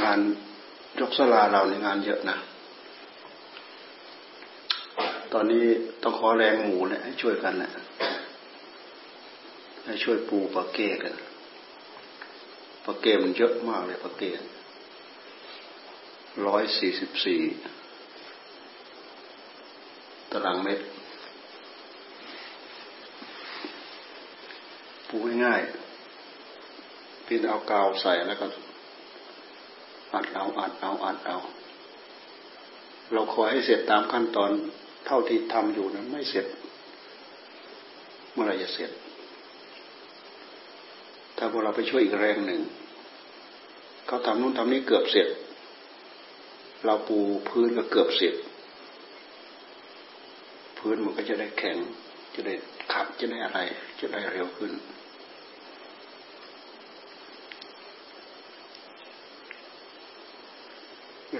งานยกสลาเราในงานเยอะนะ ตอนนี้ต้องขอแรงหมูเนี่ยให้ช่วยกันนะให้ช่วยปูปลาเก้กันปลาเก้มันเยอะมากเลยปลาเก้ร้อยสี่สิบสี่ตารางเมตร ปูง่ายๆพียงเอากาวใส่แล้วก็ อัดเอาอัดเอาอัดเอา เราขอให้เสร็จตามขั้นตอนเท่าที่ทำอยู่นั้นไม่เสร็จ เมื่อไรจะเสร็จ ถ้าพวกเราไปช่วยอีกแรงหนึ่งเขาทำนู่นทำนี้เกือบเสร็จ เราปูพื้นก็เกือบเสร็จ พื้นมันก็จะได้แข็งจะได้ขับจะได้อะไร จะได้เร็วขึ้น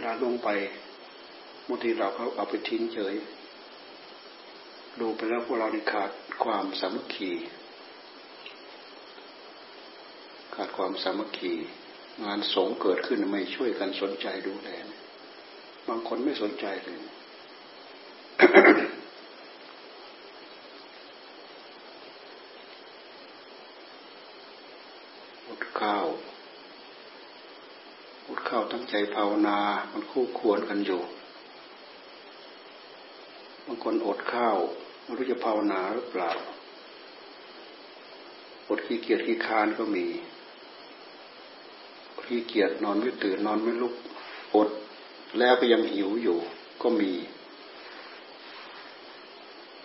เวลาลงไปบางทีเราก็เอาไปทิ้งเฉย ดูไปแล้วพวกเราในขาดความสามัคคีขาดความสามัคคีงานสงเกิดขึ้นไม่ช่วยกันสนใจดูแลบางคนไม่สนใจเลยอดข้าวเข้า ตั้งใจภาวนา มันคู่ควรกันอยู่ บางคนอดข้าวไม่รู้จะภาวนาหรือเปล่า อดขี้เกียจขี้คานก็มี ขี้เกียจนอนไม่ตื่นนอนไม่ลุก อดแล้วก็ยังหิวอยู่ก็มี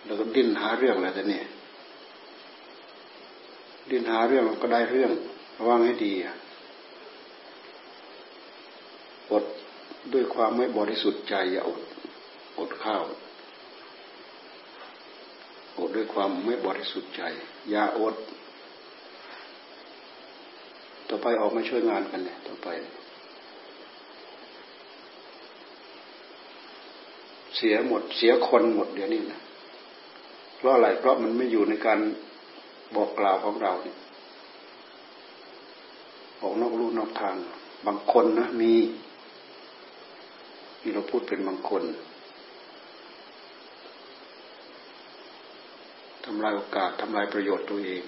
แล้วก็ดิ้นหาเรื่องอะไรแต่เนี่ยดิ้นหาเรื่องก็ได้เรื่องระวังให้ดีอะอ ด้วยความไม่บริสุทธิ์ใจอย่าอดอดข้าวอดด้วยความไม่บริสุทธิ์ใจ อย่าอด ต่อไปออกมาช่วยงานกันเนี่ยต่อไป เสียหมด เสียคนหมดเดี๋ยวนี้นะเพราะอะไรเพราะมันไม่อยู่ในการบอกกล่าวของเราเนี่ยออกนอกลู่นอกทาง บางคนนะมี นี่เราพูดเป็นบางคนทำลายโอกาสทำลายประโยชน์ตัวเอง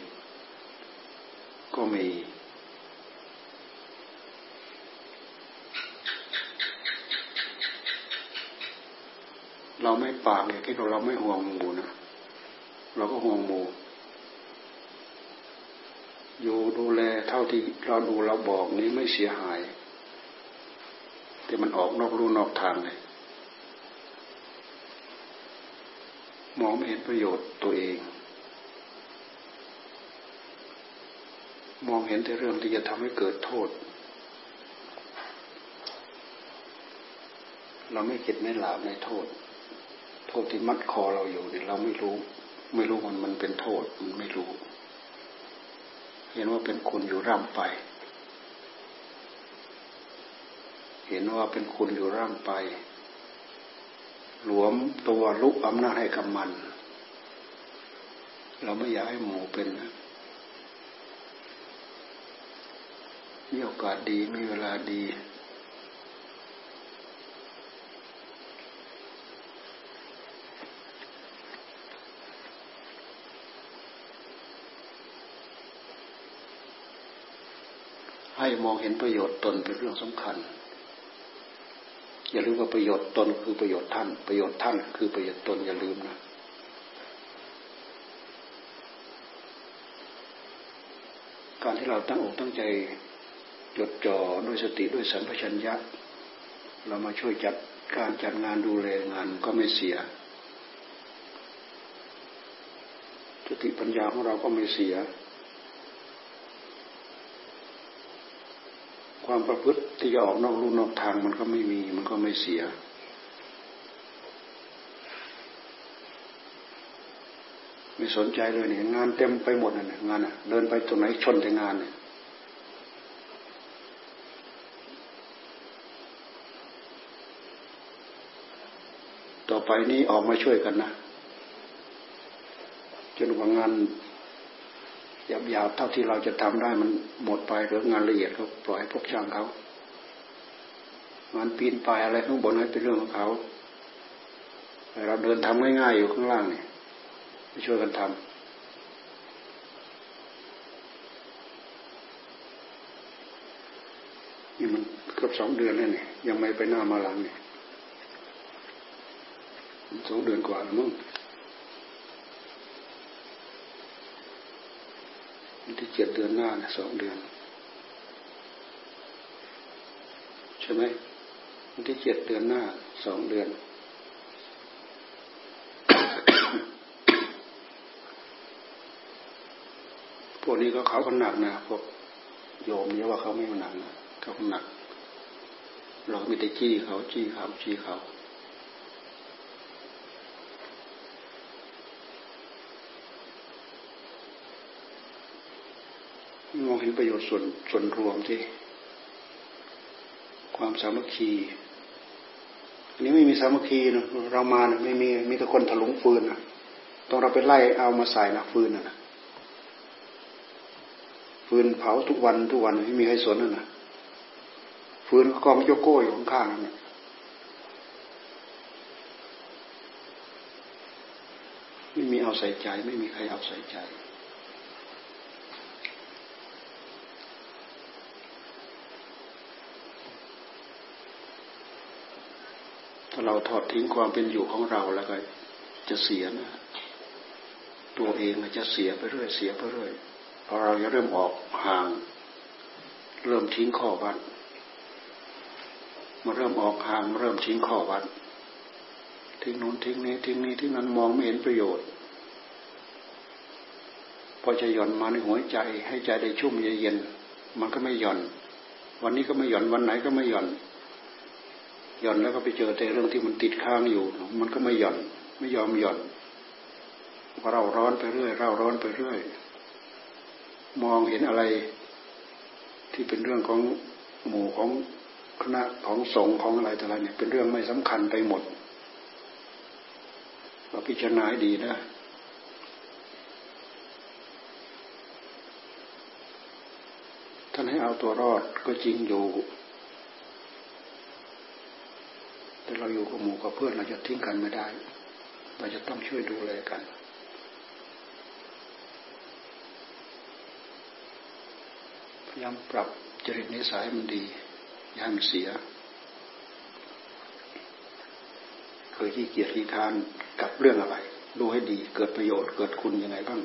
ก็มีเราไม่ปากเนี่ยที่เราเราไม่ห่วงหมูนะเราก็ห่วงหมูอยู่ดูแลเท่าที่เราดูเราบอกนี้ไม่เสียหาย แต่มันออกนอกรูนอกทางเลยมองไม่เห็นประโยชน์ตัวเอง มองเห็นแต่เรื่องที่จะทำให้เกิดโทษ เราไม่คิดไม่หลาบในโทษ โทษที่มัดคอเราอยู่เนี่ยเราไม่รู้ ไม่รู้มันมันเป็นโทษมันไม่รู้ เห็นว่าเป็นคุณอยู่ร่ำไปเห็นว่าเป็นคุณอยู่ร่างไป หลวมตัวลุกอำนาจให้กับมัน เราไม่อยากให้หมูเป็นมีโอกาสดีมีเวลาดีให้มองเห็นประโยชน์ตนเป็นเรื่องสำคัญ อย่าลืมว่าประโยชน์ตนคือประโยชน์ท่าน ประโยชน์ท่านคือประโยชน์ตนอย่าลืมนะการที่เราตั้งอกตั้งใจจดจ่อด้วยสติด้วยสัมปชัญญะ เรามาช่วยจัดการจัดงานดูแลงานก็ไม่เสียสติปัญญาของเราก็ไม่เสีย ความประพฤติที่จะออกนอกลู่นอกทางมันก็ไม่มีมันก็ไม่เสีย ไม่สนใจเลยเนี่ยงานเต็มไปหมดน่ะงานอะ เดินไปตรงไหนชนแต่งานเนี่ยต่อไปนี้ออกมาช่วยกันนะจนกว่างาน หยาบๆเท่าที่เราจะทำได้มันหมดไปหรืองานละเอียดก็ปล่อยพวกช่างเขามันปีนป่ายอะไรข้างบนนั้นเป็นเรื่องของเขาเราเดินทำง่ายๆอยู่ข้างล่างเนี่ยไปช่วยกันทำนี่มันเกือบสองเดือนแล้วเนี่ยยังไม่ไปหน้ามาหลังเนี่ยสองเดือนกว่าแล้วมั้ง ที่เจ็ดเดือนหน้าเนี่ยสองเดือน ใช่ไหมวันที่เจ็ดเดือนหน้าสองเดือน พวกนี้ก็เขาก็หนักนะพวกโยมเนี่ยว่าเขาไม่หนักนะเขาหนัก เราไม่ได้จี้เขาจี้เขาจี้เขามองเห็นประโยชน์ส่วนส่วนรวมที่ความสามัคคีอันนี้ไม่มีสามัคคีนะเรามานะไม่มีมีแต่คนถลุงฟืนนะต้องเราไปไล่เอามาใส่นะฟืนนะฟืนเผาทุกวันทุกวันไม่มีใครสนน่ะฟืนกองโยโก้อยู่ข้างๆนี่ไม่มีเอาใส่ใจ ไม่มีใครเอาใส่ใจ เราถอดทิ้งความเป็นอยู่ของเราแล้วก็จะเสียนะตัวเองจะเสียไปเรื่อยเสียไปเรื่อยพอเราจะเริ่มออกห่าง เริ่มทิ้งข้อวัดมาเริ่มออกห่างเริ่มทิ้งข้อวัดทิ้งนู้นทิ้งนี้ทิ้งนี้ทิ้งนั้นมองไม่เห็นประโยชน์พอจะหย่อนมาในหัวใจ ให้ใจได้ชุ่มเย็นมันก็ไม่หย่อน วันนี้ก็ไม่หย่อนวันไหนก็ไม่หย่อน หย่อนแล้วก็ไปเจอแต่เรื่องที่มันติดค้างอยู่ มันก็ไม่หย่อนไม่ยอมหย่อนพอเราร้อนไปเรื่อยเราร้อนไปเรื่อย มองเห็นอะไร ที่เป็นเรื่องของหมู่ของคณะของสงฆ์ของอะไรแต่ละเนี่ยเป็นเรื่องไม่สำคัญไปหมดเราพิจารณาดีนะท่านให้เอาตัวรอดก็จริงอยู่ แต่เราอยู่กับหมู่กับเพื่อนเราจะทิ้งกันไม่ได้ เราจะต้องช่วยดูแลกัน พยายามปรับจริตนิสัยมันดี อย่ามันเสีย เคยขี้เกียจขี้คานกับเรื่องอะไร ดูให้ดี เกิดประโยชน์ เกิดคุณยังไงบ้าง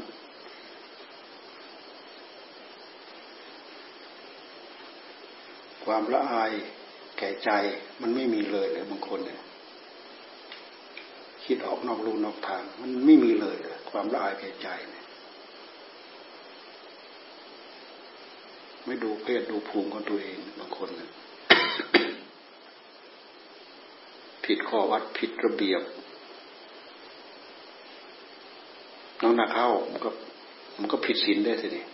ความละอาย แก่ใจมันไม่มีเลยเลยบางคนเนี่ยคิดออกนอกรูนอกทาง มันไม่มีเลยความละอายแก่ใจเนี่ยไม่ดูเพศดูภูมิของตัวเองบางคนเนี่ยผิดข้อวัดผิดระเบียบน้องหนักเข้ามันก็มันก็ผิดศีลได้สินี่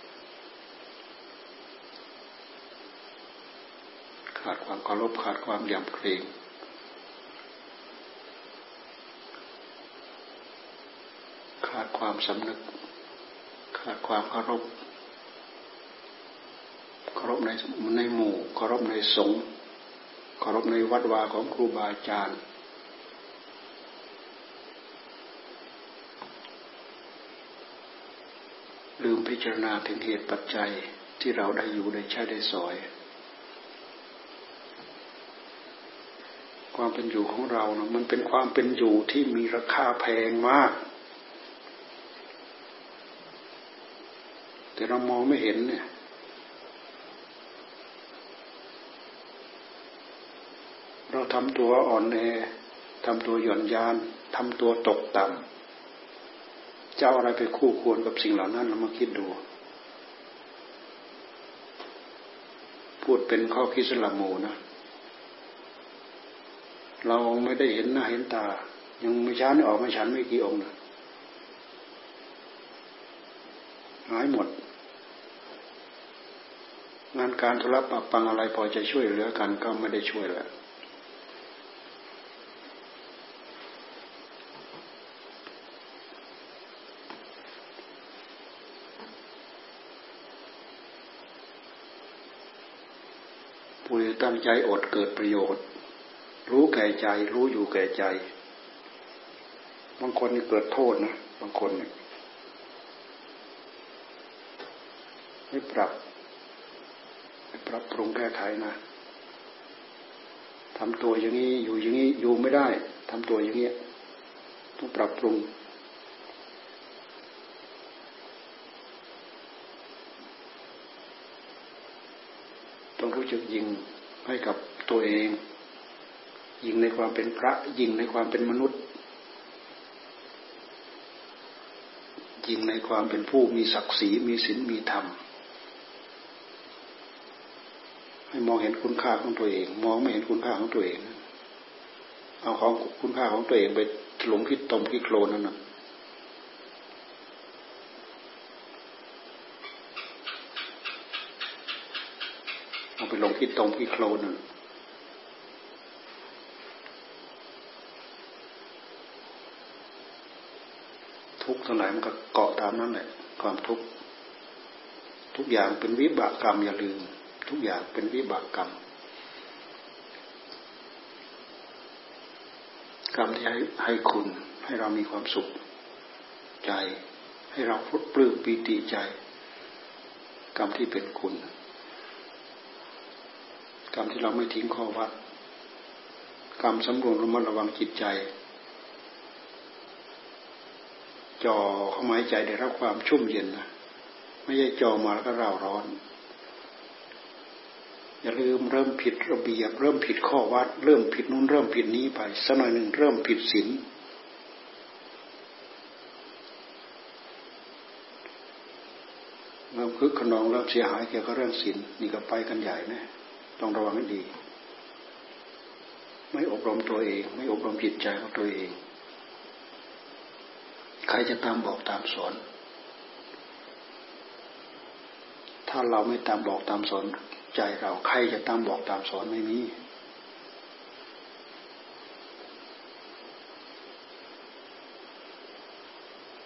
ขาดความเคารพขาดความยำเกรงขาดความสำนึก ขาดความเคารพเคารพในในหมู่เคารพในสงฆ์เคารพในวัดวาของครูบาอาจารย์ลืมพิจารณาถึงเหตุปัจจัยที่เราได้อยู่ได้ใช้ได้สอย ความเป็นอยู่ของเรานะมันเป็นความเป็นอยู่ที่มีราคาแพงมาก แต่เรามองไม่เห็นเนี่ยเราทำตัวอ่อนแอทำตัวหย่อนยานทำตัวตกต่ำจะเอาอะไรไปคู่ควรกับสิ่งเหล่านั้นเรามาคิดดู พูดเป็นข้อคิดสลับหมูนะ เราไม่ได้เห็นหน้าเห็นตา ยังไม่ช้านี่ออกม่ฉันไม่กี่องค์นะหายหมด งานการธุระปะปังอะไรพอจะช่วยเหลือกันก็ไม่ได้ช่วยแล้วผู้ตั้งใจอดเกิดประโยชน์ รู้แก่ใจ รู้อยู่แก่ใจ บางคนนี่เกิดโทษนะบางคนเนี่ยไม่ปรับไม่ปรับปรุงแก้ไขนะทำตัวอย่างนี้อยู่อย่างนี้อยู่ไม่ได้ทำตัวอย่างเนี้ยต้องปรับปรุง ต้องรู้จักยิงให้กับตัวเอง ยิงในความเป็นพระ ยิงในความเป็นมนุษย์ ยิงในความเป็นผู้มีศักดิ์ศรีมีศีลมีธรรมให้มองเห็นคุณค่าของตัวเอง มองไม่เห็นคุณค่าของตัวเอง เอาของคุณค่าของตัวเองไปหลงคิดตมคิดโคลนนั่นนะเอาไปลงคิดตรงคิดโคลนนั่น ทุกข์ทั้งหลายมันก็เกาะตามนั้นแหละความทุกข์ทุกอย่างเป็นวิบากกรรมอย่าลืม ทุกอย่างเป็นวิบากกรรมกรรมที่ให้ให้คุณ ให้เรามีความสุขใจ ให้เราพุทปลื้มปีติใจ กรรมที่เป็นคุณ กรรมที่เราไม่ทิ้งข้อวัด กรรมสำรวมระมัดระวังจิตใจ จ่อเข้ามาใจได้รับความชุ่มเย็นนะไม่ใช่จ่อมาแล้วก็เร่าร้อน อย่าลืมเริ่มผิดระเบียบ เริ่มผิดข้อวัด เริ่มผิดนู้นเริ่มผิดนี้ไปสักหน่อยหนึ่งเริ่มผิดศีลเริ่มคึกขนองเริ่มเสียหายเกี่ยวกับเรื่องศีลนี่ก็ไปกันใหญ่นะต้องระวังให้ดี ไม่อบรมตัวเอง ไม่อบรมจิตใจของตัวเอง รจะตามบอกตามสอน ถ้าเราไม่ตามบอกตามสอนใจเราใครจะตามบอกตามสอนไม่มี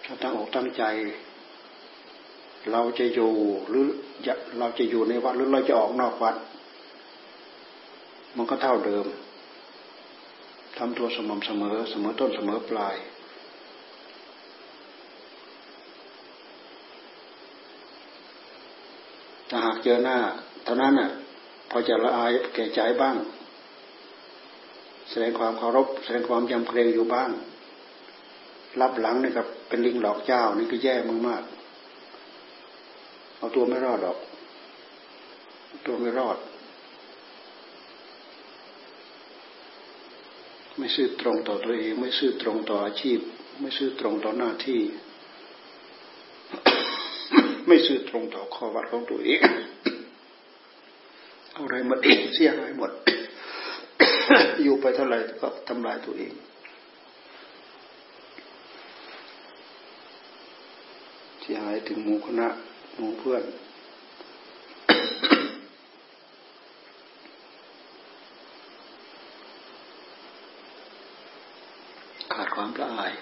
ถ้าตั้งอกตั้งใจ เราจะอยู่หรือเราจะอยู่ในวัดหรือเราจะออกนอกวัด มันก็เท่าเดิมทำตัวสม่ำเสมอเสมอต้นเสมอปลาย ถ้าหากเจอหน้า เท่านั้นน่ะพอจะละอายแก่ใจบ้าง แสดงความเคารพ แสดงความยำเกรงอยู่บ้าง รับหลังนี่กับ เป็นลิงหลอกเจ้านี่ก็แย่มากมากเอาตัวไม่รอดหรอก ตัวไม่รอด ไม่ซื่อตรงต่อตัวเอง ไม่ซื่อตรงต่ออาชีพ ไม่ซื่อตรงต่อหน้าที่ ไม่ซื่อตรงต่อข้อวัดของตัวเองเอาอะไรมาดีเสียหายหมด อยู่ไปเท่าไหร่ก็ทำลายตัวเอง เสียหายถึงหมู่คณะหมู่เพื่อนขาดความละอาย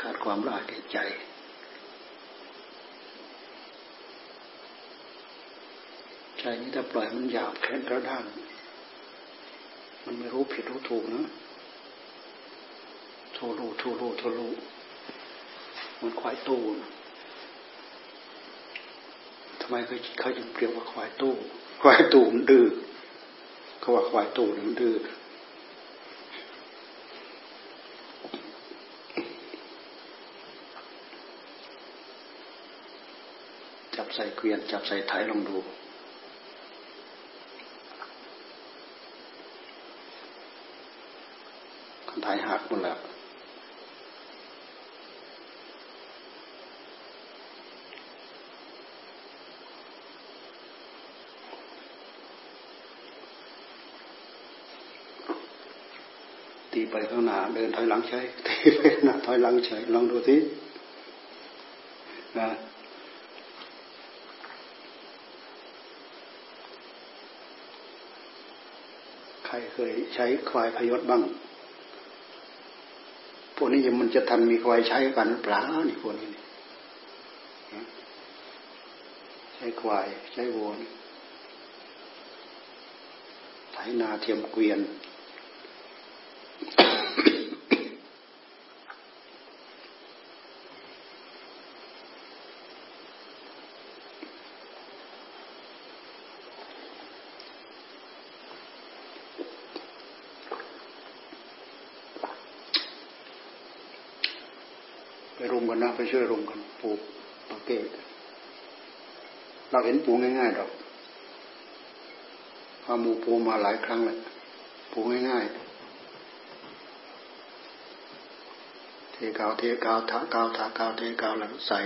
ขาดความละอายใจใจ นี้ถ้าปล่อยมันหยาบแข็งกระด้าง มันไม่รู้ผิดรู้ถูกนะโทรูโทรูโทรูมันควายตู้ทำไมเขาเขาจึงเปรียบว่าควายตู้ ควายตู้มันดื้อเขาว่าควายตู้มันดื้อจับใส่เกวียน จับใส่ไถลองดูาย หักหมดแล้วตีไปข้างหน้าเดินถอยหลังใช้ตีไปข้างหน้าถอยหลังใช้ลองดูสินะใครเคยใช้ควายพยศบ้าง กนี้มันจะทันมีควายใช้กันหรือเปล่านี่พวกนี้ใช้ควาย ใช้วัวไถนาเทียมเกวียนไปรุมกันนะ ไปช่วยรุมกันปลูกปาเกตเราเห็นปลูกง่ายๆดอกพามูปูมาหลายครั้งเลยปลูกง่ายๆ เทกาวเทกาวทากาวทากาวเทกาวแล้วใส่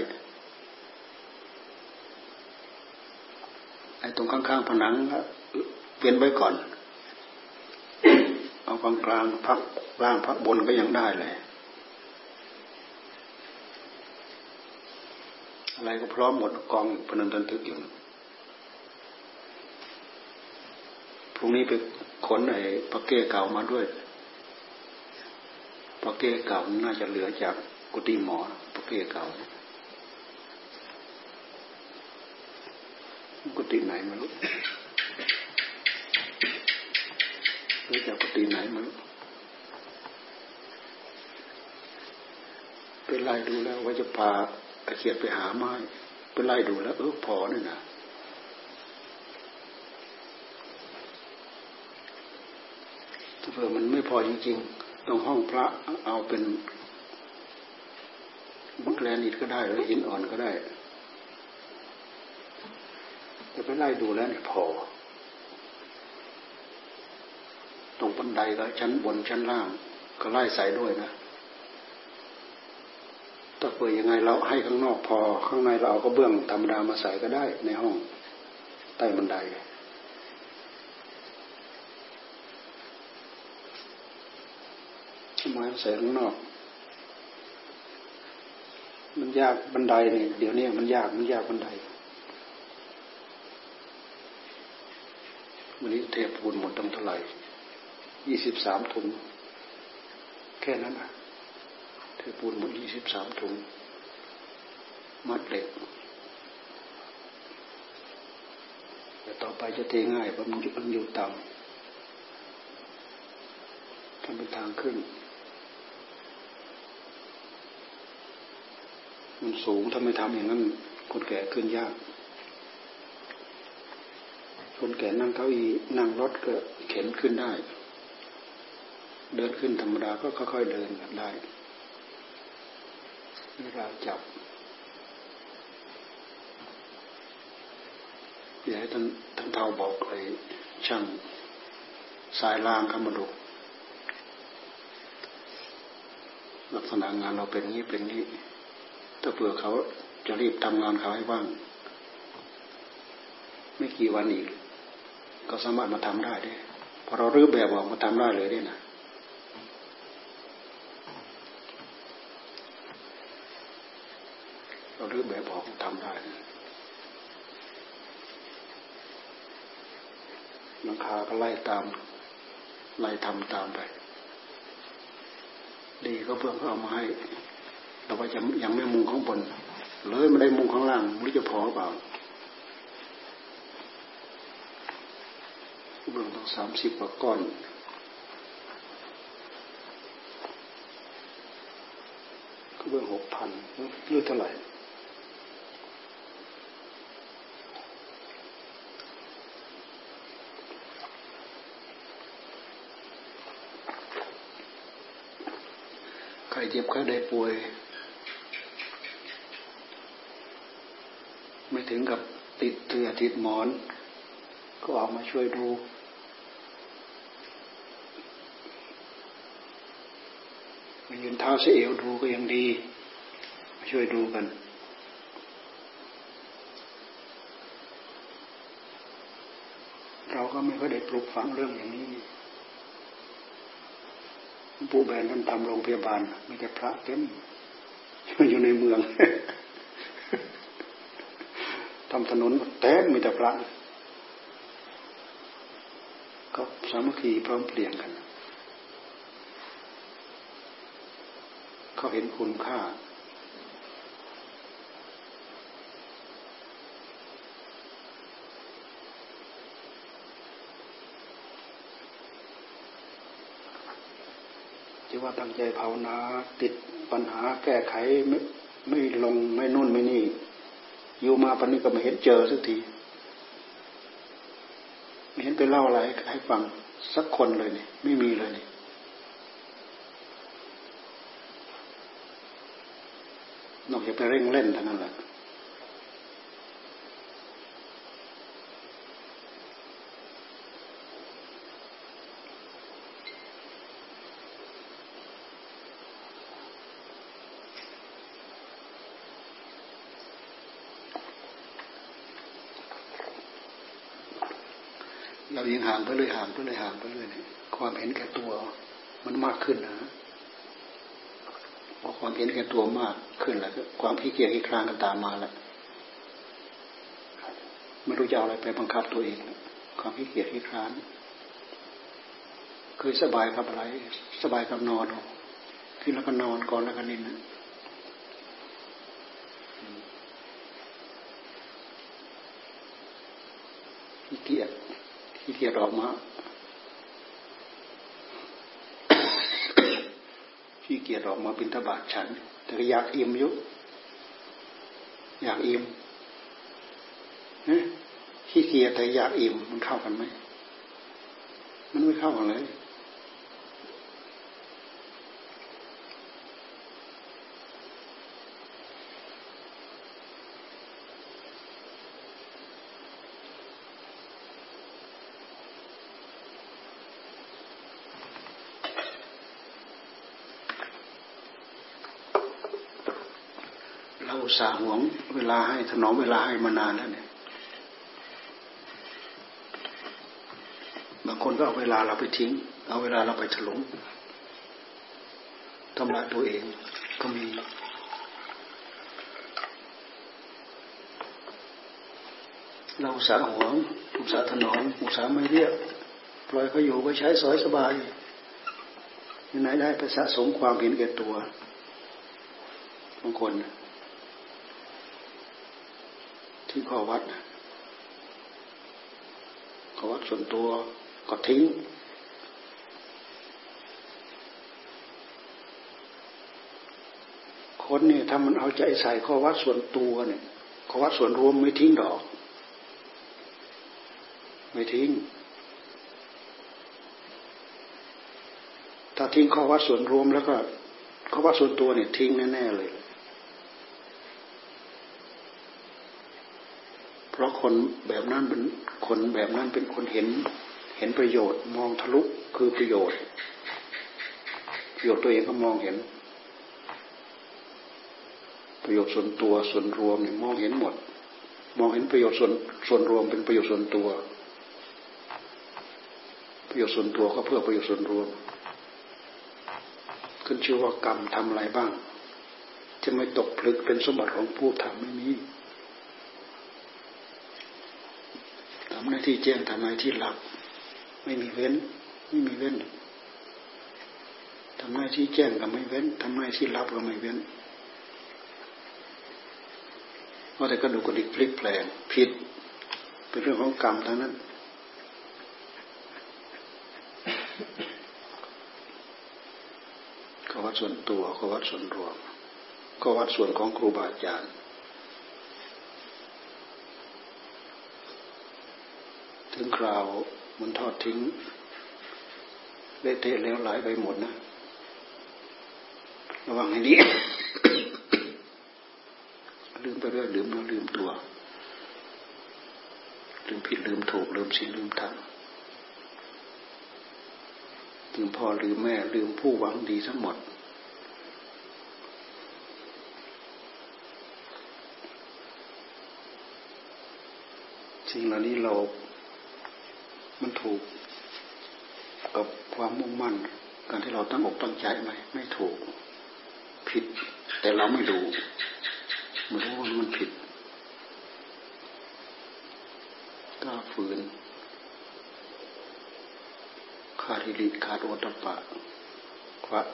ไอ้ตรงข้างๆผนังเปลี่ยนไว้ก่อน เอากลางกลางพักล่างพักบนก็ยังได้เลย อะไรก็พร้อมหมดกองพนันตันทึกอยู่พรุ่งนี้ไปขนไอ้ปากเก้เก่ามาด้วยปากเก้เก่าน่าจะเหลือจากกุฏิหมอปากเก้เก่ากุฏิไหนมาลูกหลือจากกุฏิไหนมาลูกเป็นไรดูแล้วว่าจะพา ตะเกียบไปหาไม้ไปไล่ดูแล้ว เออพอเนี่ยนะถ้าเผื่อมันไม่พอจริงๆต้องห้องพระเอาเป็นมักแลนิดก็ได้หรือหินอ่อนก็ได้จะไปไล่ดูแล้วเนี่ยพอ ตรงบันไดก็ชั้นบนชั้นล่าง ก็ไล่ใส่ด้วยนะ ถ้าเปิดยังไงเราให้ข้างนอกพอ ข้างในเราเอาก็เบื้องธรรมดามาใส่ก็ได้ในห้องใต้บันไดไมใส่ข้างนอก มันยากบันไดเนี่ยเดี๋ยวนี้มันยากมันยากบันไดวันนี้เทปูนหมดตั้งเท่าไหร่ยี่สิบสามถุงแค่นั้นอะ เทปูนหมดยี่สิบสามถุง มัดเหล็ก แต่ต่อไปจะเทง่ายเพราะมันมันอยู่ต่ำทำเป็นทางขึ้น มันสูงถ้าไมทำอย่างนั้น คนแก่ขึ้นยาก คนแก่นั่งเก้าอี้นั่งรถก็เข็นขึ้นได้เดินขึ้นธรรมดาก็ค่อยๆเดินได้ เวลาจับเดี๋ยวให้ท่านท่านเท่าบอกเลยช่างสายล่างเข้ามาดูลักษณะงานเราเป็นงี้เป็นงี้ถ้าเผื่อเขาจะรีบทำงานเขาให้ว่าง ไม่กี่วันอีก ก็สามารถมาทำได้ด้พอเรารื้อแบบออกมาทำได้เลยได้นะ รื้อแบบออกทำได้หลังคาก็ไล่ตามไล่ทำตามไป ดีก็เพื่อนเขาเอามาให้แต่ว่ายังยังไม่มุงข้างบน เลยไม่ได้มุงข้างล่างไม่รู้จะพอเปล่าเบื้องต้องสามสิบกว่าก้อนก็เบื้องหกพันหรือเท่าไหร่ เจ็บใครได้ป่วย ไม่ถึงกับติดเตือติดหมอน ก็ออกมาช่วยดู มายืนเท้าเสียเอวดูก็ยังดี มาช่วยดูกันเราก็ไม่ค่อยได้ปลูกฝังเรื่องอย่างนี้ ปู่แบนท่านทำโรงพยาบาลมีแต่พระเต็มอยู่ในเมืองทำถนนเต็มมีแต่พระก็สามัคคีพร้อมเปลี่ยนกัน เขาเห็นคุณค่า ว่าตั้งใจภาวนาติดปัญหาแก้ไขไม่ไม่ลงไม่นุ่นไม่นี่ อยู่มาปันนี้ก็ไม่เห็นเจอสักทีไม่เห็นไปเล่าอะไรให้ฟังสักคนเลยเนี่ยไม่มีเลยนี่นอกจากไปเร่งเล่นเท่านั้นแหละ ห่างไปเลยห่างไปเลยห่างไปเลยเนี่ยความเห็นแก่ตัว มันมากขึ้นนะพอความเห็นแก่ตัวมากขึ้นแล้วความขี้เกียจขี้คลางกันตามมาแล้วไม่รู้จะเอาอะไรไปบังคับตัวเองความขี้เกียจขี้คลานเคยสบายกับอะไรสบายกับนอนกินแล้วก็นอนก่อนแล้วก็นินนะขี้เกียจ ขี้เกียจออกมาขี้เกียจออกมาบินทบาทฉัน แต่ก็อยากอิ่มยุอยากอิ่มขี้เกียจแต่อยากอิ่มมันเข้ากันไหมมันไม่เข้ากันเลย สาหวงเวลาให้ถนอมเวลาให้มานานแล้วเนี่ยบางคนก็เอาเวลาเราไปทิ้ง เอาเวลาเราไปถลุงทำลายตัวเองก็มี เราสาหวงอุตสาถนอมอุตสาไม่เรียกปล่อยเขาอยู่ก็ใช้สอยสบายยังไงได้ไปสะสมความเห็นแก่ตัวบางคน ที่ข้อวัดข้อวัดส่วนตัวก็ทิ้ง คนเนี่ยถ้ามันเอาใจใส่ข้อวัดส่วนตัวเนี่ยข้อวัดส่วนรวมไม่ทิ้งดอก ไม่ทิ้งถ้าทิ้งข้อวัดส่วนรวมแล้วก็ข้อวัดส่วนตัวเนี่ยทิ้งแน่ๆเลยราะคนแบบนั้นเป็นคนแบบนั้นเป็นคนเห็น เห็นประโยชน์ มองทะลุคือประโยชน์ ประโยชน์ตัวเองก็มองเห็น ประโยชน์ส่วนตัวส่วนรวมเนี่ยมองเห็นหมด มองเห็นประโยชน์ส่วนส่วนรวมเป็นประโยชน์ส่วนตัว ประโยชน์ส่วนตัวก็เพื่อประโยชน์ส่วนรวม ขึ้นชื่อว่ากรรมทำอะไรบ้าง จะไม่ตกผลึกเป็นสมบัติของผู้ทำไม่มีำหน้าที่แจ้งทำหน้าที่หลับไม่มีเว้น ไม่มีเว้นทำหน้าที่แจ้งก็ไม่เว้นทำหน้าที่หลับก็ไม่เว้นว่าะแต่ก็ดูกระดิกพลิกแปลงผิด เป็นเรื่องของกรรมทั้งนั้น ก็วัดส่วนตัวก็วัดส่วนรวม ก็วัดส่วนของครูบาอาจารย์ ถึงคราวมันทอดทิ้งเละเทะแล้วไหลไปหมดนะระวังให้ดีลืมไปเรื่อยลืมแล้วลืมตัว ลืมผิดลืมถูก ลืมสิ่งลืมธรรมลืมพ่อลืมแม่ ลืมผู้หวังดีทั้งหมด สิ่งเหล่านี้เรา ถูก กับความมุ่งมั่น การที่เราตั้งอกตั้งใจไหมไม่ถูก ผิด แต่เราไม่รู้ไม่รู้ว่ามันผิดก็ฝืนขาดอิริขาดโอตปะ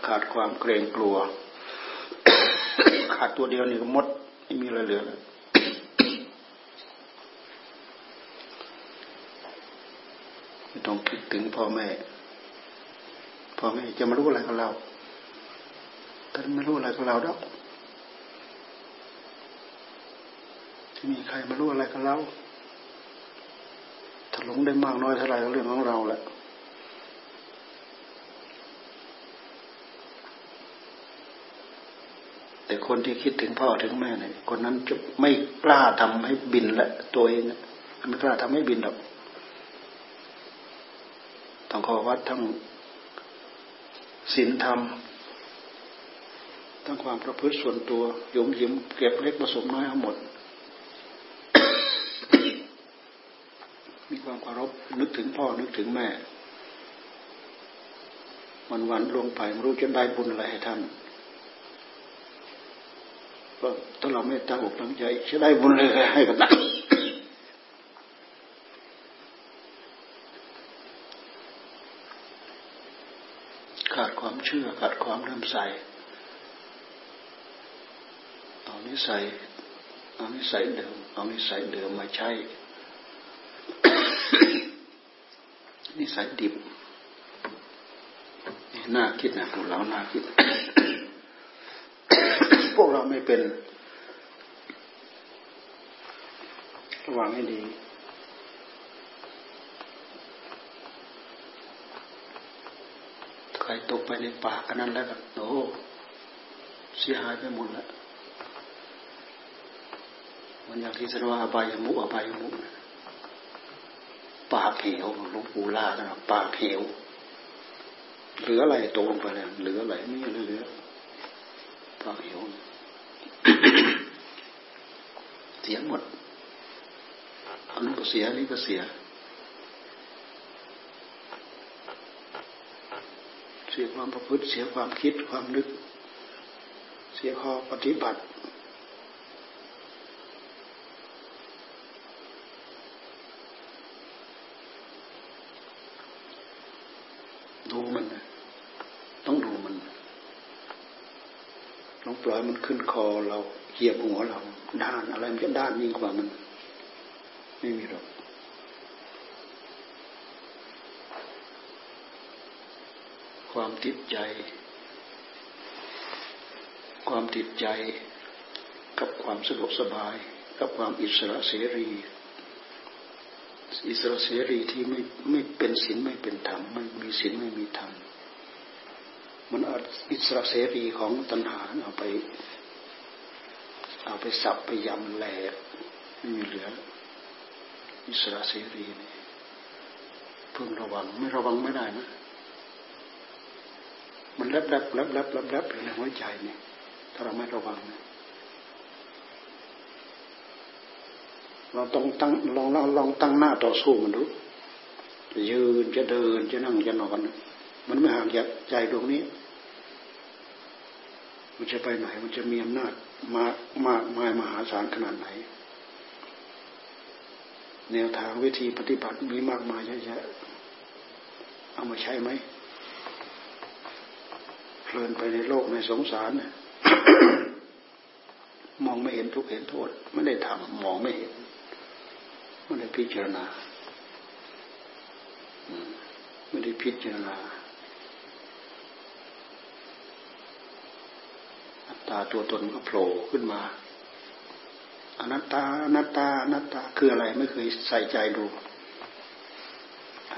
ขาดความเกรงกลัว ขาดตัวเดียวนี่ก็มด ไม่มีอะไรเหลือแล้ว ต้องคิดถึงพ่อแม่ พ่อแม่จะมารู้อะไรกับเราท่านไม่รู้อะไรกับเราดอกที่มีใครมารู้อะไรกับเราถ้าหลงได้มากน้อยเท่าไรก็เรื่องของเราแหละแต่คนที่คิดถึงพ่อถึงแม่เนี่ยคนนั้นจะไม่กล้าทำให้บินละตัวเองไม่กล้าทำให้บินหรอก งขอวัดทั้งศีลธรรม ทั้งความประพฤติส่วนตัวยมยิ้มเก็บเล็กผสมน้อยทั้งหมด มีความเคารพนึกถึงพ่อนึกถึงแม่ วันวันลงไปไม่รู้จะได้บุญอะไรให้ท่านก็ถ้าเราไม่ตั้งอกตั้งใจจะได้บุญเลยให้กันนะขาดความ เชื่อขาดความเริ่มใสเอานิสัยเอานิสัยเดิมเอานิสัยเดิมมาใช้นิสัยดิบน่าคิดนะพวกเราน่าคิด พวกเราไม่เป็นระวังให้ดี ใครตกไปในป่าอันนั้นแล้วก็โอ้เสียหายไปหมดแล้วมันอย่างที่สนว่าอบายมุอบายมุปากเหวหลวงปู่ลานะปากเหวเหลืออะไรตกลงไปแล้วเหลืออะไรไม่เหลือปากเหวเสียหมดอันนู้นก็เสียนี่ก็เสีย สียความประพฤติ เสียความคิดความนึก เสียข้อปฏิบัติ ดูมันต้องดูมันลองปล่อยมันขึ้นคอเราเหยียบหัวเรา ด้านอะไรมันจะด้านยิ่งกว่ามัน ไม่มีหรอก ความติดใจ ความติดใจ กับความสะดวกสบาย กับความอิสระเสรี อิสระเสรีที่ไม่ไม่เป็นศีลไม่เป็นธรรมไม่มีศีลไม่มีธรรมมันอิสระเสรีของตัณหาเอาไป เอาไปสับไปยำแหลกไม่มีเหลือ อิสระเสรีนี่เพิ่งระวังไม่ระวังไม่ได้นะ ลบแลบแลบแลบแลบแลบอยู่ในหัวใจเนี่ยถ้าเราไม่ระวังนะเราต้องตั้งลองลองลองตั้งหน้าต่อสู้มันดูยืนจะเดินจะนั่งจะนอนมันไม่ห่างจากใจดวงนี้ มันจะไปไหน มันจะมีอำนาจมากมากมายมหาศาลขนาดไหน แนวทางวิธีปฏิบัติมีมากมายเยอะแยะเอามาใช้ไหม เพลินไปในโลกในสงสารเนี่ยมองไม่เห็นทุกเห็นโทษ ไม่ได้ทำมองไม่เห็นไม่ได้พิจารณาไม่ได้พิจารณาอัตตาตัวตนก็โผล่ขึ้นมาอนัตตาอนัตตาอนัตตาคืออะไรไม่เคยใส่ใจดู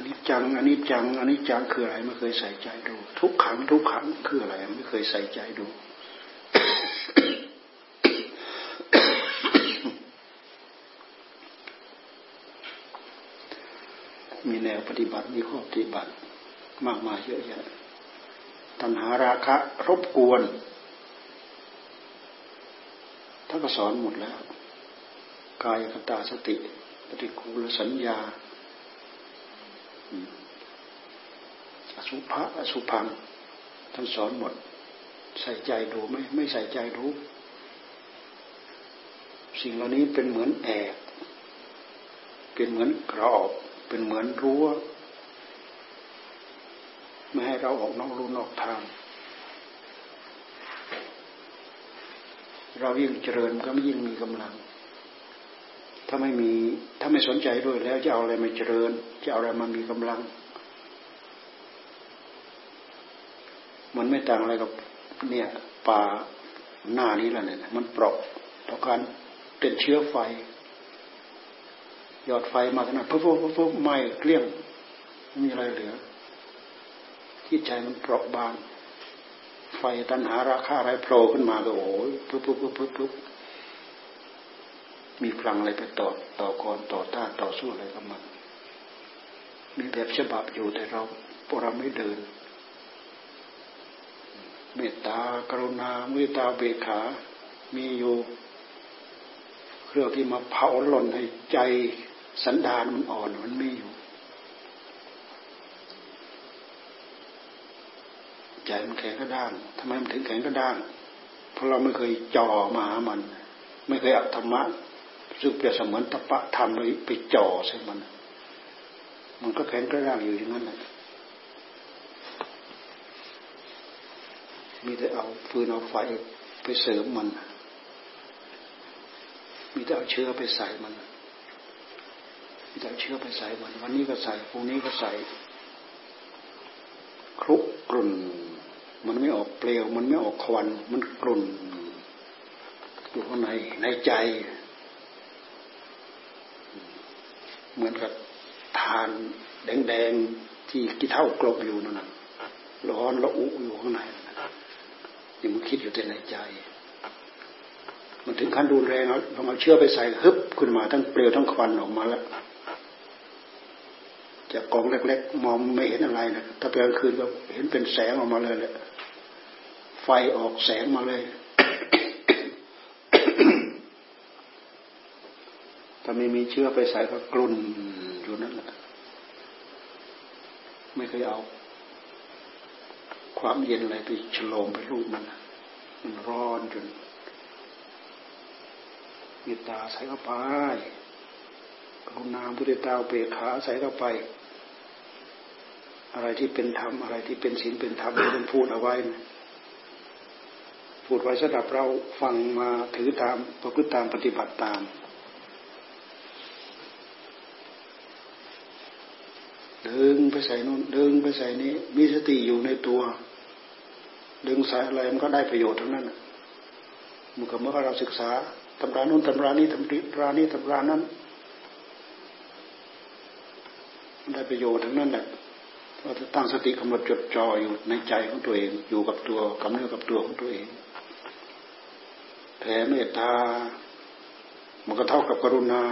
อันนี้จังอันนี้จังอันนี้จังคืออะไรไม่เคยใส่ใจดู ทุกขังทุกขังคืออะไรไม่เคยใส่ใจดูมีแนวปฏิบัติ มีข้อปฏิบัติ มากมายเยอะแยะ ตัณหาราคะ รบกวน ท่านก็สอนหมดแล้ว กายคตาสติ ปฏิกูลสัญญา อสุภะอสุพังท่านสอนหมด ใส่ใจดูไหมไม่ใส่ใจดูสิ่งเหล่านี้เป็นเหมือนแอกเป็นเหมือนกรอบ เป็นเหมือนรั้ว ไม่ให้เราออกนอกรูนอกทาง เรายิ่งเจริญก็ไม่ยิ่งมีกำลัง ถ้าไม่มีถ้าไม่สนใจด้วยแล้วจะเอาอะไรมาเจริญ จะเอาอะไรมามีกำลัง มันไม่ต่างอะไรกับเนี่ยป่าหน้านี้แหละเนี่ยมันเปราะต่อการเป็นเชื้อไฟ หยอดไฟมาขนาดปุ๊บปุ๊บปุ๊บไหม้เกลี้ยงไม่มีอะไรเหลือที่ใจมันเปราะบางไฟตันหาราคาอะไรโผล่ขึ้นมาก็โอ้ยปุ๊บปุ๊บปุ๊บปุ๊บปุ๊บ มีพลังอะไรไปต่อต่อกรต่อต้านต่อสู้อะไรกับมันมีแบบฉบับอยู่แต่เราพวกเราไม่เดิน เมตตากรุณาเมตตาเบขา มีอยู่เครื่องที่มาเผาหล่นให้ใจสันดานมันอ่อนมันไม่อยู่ ใจมันแข็งกระด้างทำไมมันถึงแข็งกระด้างเพราะเราไม่เคยจ่อมาหามัน ไม่เคยอัตธรรมะ ซึ่งเปรียบเสมือนตะปะทำไปไปจ่อใส่มัน มันก็แข็งกระด้างอยู่อย่างนั้นแหละมีแต่เอาฟืนเอาไฟไปเสริมมัน มีแต่เอาเชื้อไปใส่มัน มีแต่เชื้อไปใส่มัน วันนี้ก็ใส่พรุ่งนี้ก็ใส่ครุกกลุ่น มันไม่ออกเปลว มันไม่ออกควัน มันกลุ่นอยู่ข้างในในใจ เหมือนกับทานแดงๆที่กี่เท่ากลบอยู่นั่นร้อนละอุอยู่ข้างในยังมันคิดอยู่แต่ในใจ มันถึงขั้นรุนแรงแล้วเราเอาเชื้อไปใส่ฮึบขึ้นมาทั้งเปลวทั้งควันออกมาแล้วจากกองเล็กๆ มองไม่เห็นอะไรนะถ้าเป็นกลางคืนก็เห็นเป็นแสงออกมาเลยแหละไฟออกแสงมาเลยถ้าไม่มีเชื้อไปใส่ก็กลุ่นอยู่นั่นแหละไม่เคยเอา ความเย็นอะไรไปฉลมไปลูกมันมันร้อนจนมีตาใส่เข้าไปกรุณาพุทธตาเปรขาใส่เข้าไป อะไรที่เป็นธรรมอะไรที่เป็นศีลเป็นธรรมที่ท่านพูดเอาไว้พูดไว้สำหรับเราฟังมาถือตามประพฤติตามปฏิบัติตาม ดึงไปใส่นู่นดึงไปใส่นี้ มีสติอยู่ในตัว ดึงสายอะไรมันก็ได้ประโยชน์ทั้งนั้นมันก็เมื่อเราศึกษาตำรานู้นตำรานี้ตำรานี้ตำรานั้นได้ประโยชน์ทั้งนั้นแหละเราจะตั้งสติกำหนดจดจ่ออยู่ในใจของตัวเอง อยู่กับตัวกำเนิดกับตัวของตัวเองแผ่เมตตา มันก็เท่ากับกรุณา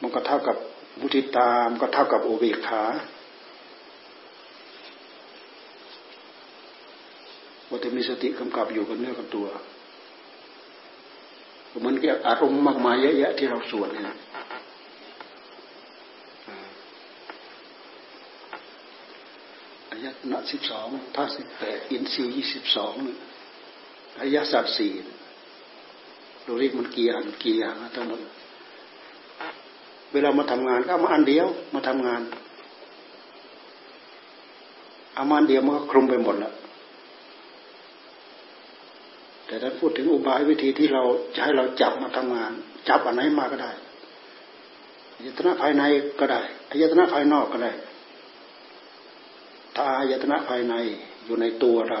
มันก็เท่ากับ มุทิตามก็เท่ากับโอเบคขาว่าจะมีสติกำกับอยู่กับเนื้อกับตัวเหมือนกับอารมณ์มากมายเยอะแยะที่เราสวดเนี่ยอายะนะสิบสองท่าสิบแปดอินทรีย์ยี่สิบสองอายะสัตสี่เราเรียกมันกี่อันกี่อย่างทั้งหมด เวลามาทำงานก็เอามาอันเดียวมาทำงานเอามาอันเดียวมันก็คลุมไปหมดแล้วแต่ถ้าพูดถึงอุบายวิธีที่เราจะให้เราจับมาทำงาน จับอันไหนมาก็ได้อายตนะภายในก็ได้อายตนะภายนอกก็ได้ถ้าอายตนะภายในอยู่ในตัวเรา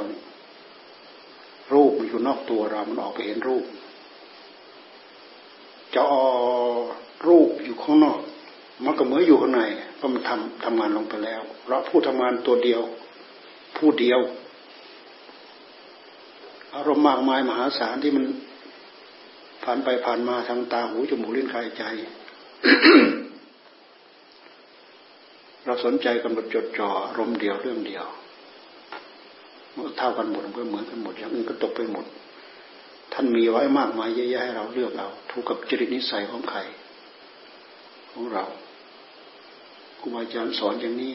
รูปมันอยู่นอกตัวเรา มันออกไปเห็นรูปจอรูป อยู่ข้างนอก มันก็เหมือนอยู่ข้างในเพราะมันทำทำงานลงไปแล้ว เราผู้ทำงานตัวเดียว ผู้เดียว อารมณ์มากมายมหาศาลที่มันผ่านไปผ่านมาทางตาหูจมูกลิ้นกายใจ เราสนใจกำหนดจดจ่ออารมณ์เดียวเรื่องเดียวเมื่อเท่ากันหมดมันก็เหมือนกันหมดอย่างอื่นก็ตกไปหมด ท่านมีไว้มากมายเยอะแยะให้เราเลือกเอาถูกกับจริตนิสัยของใคร ของเราครูบาอาจารย์สอนอย่างนี้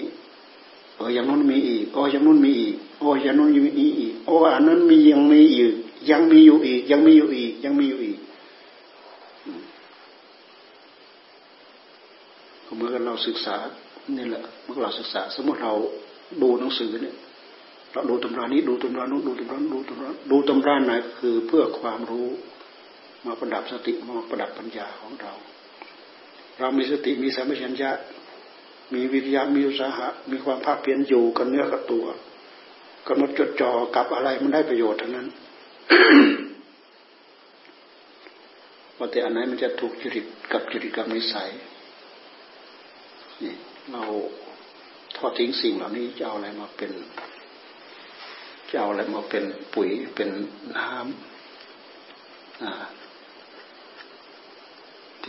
เอออย่างนู้นมีอีกโอ้อย่างนู้นมีอีกโอ้อย่างนู้นมีอีกโอ้อันนั้นมียังมีอีกยังมีอยู่อีก ยังมีอยู่อีก ยังมีอยู่อีกเมื่อเราศึกษานี่แหละเมื่อเราศึกษา สมมติเราดูหนังสือเนี่ยเราดูตำรานี้ดูตำรานู้นดูตำราดูตำราดูตำราไหนคือเพื่อความรู้มาประดับสติมาประดับปัญญาของเรา เรามีสติมีสัมปชัญญะมีวิริยะมีอุตสาหะ มีความภาคเพียรอยู่กันเนื้อกับตัวกำหนดจดจ่อกับอะไรมันได้ประโยชน์ทั้งนั้นว่าแต่อันไหนมันจะถูกจริตกับจริตกับนิสัยนี่เราทอดทิ้งสิ่งเหล่านี้จะเอาอะไรมาเป็นจะเอาอะไรมาเป็นปุ๋ยเป็นน้ำ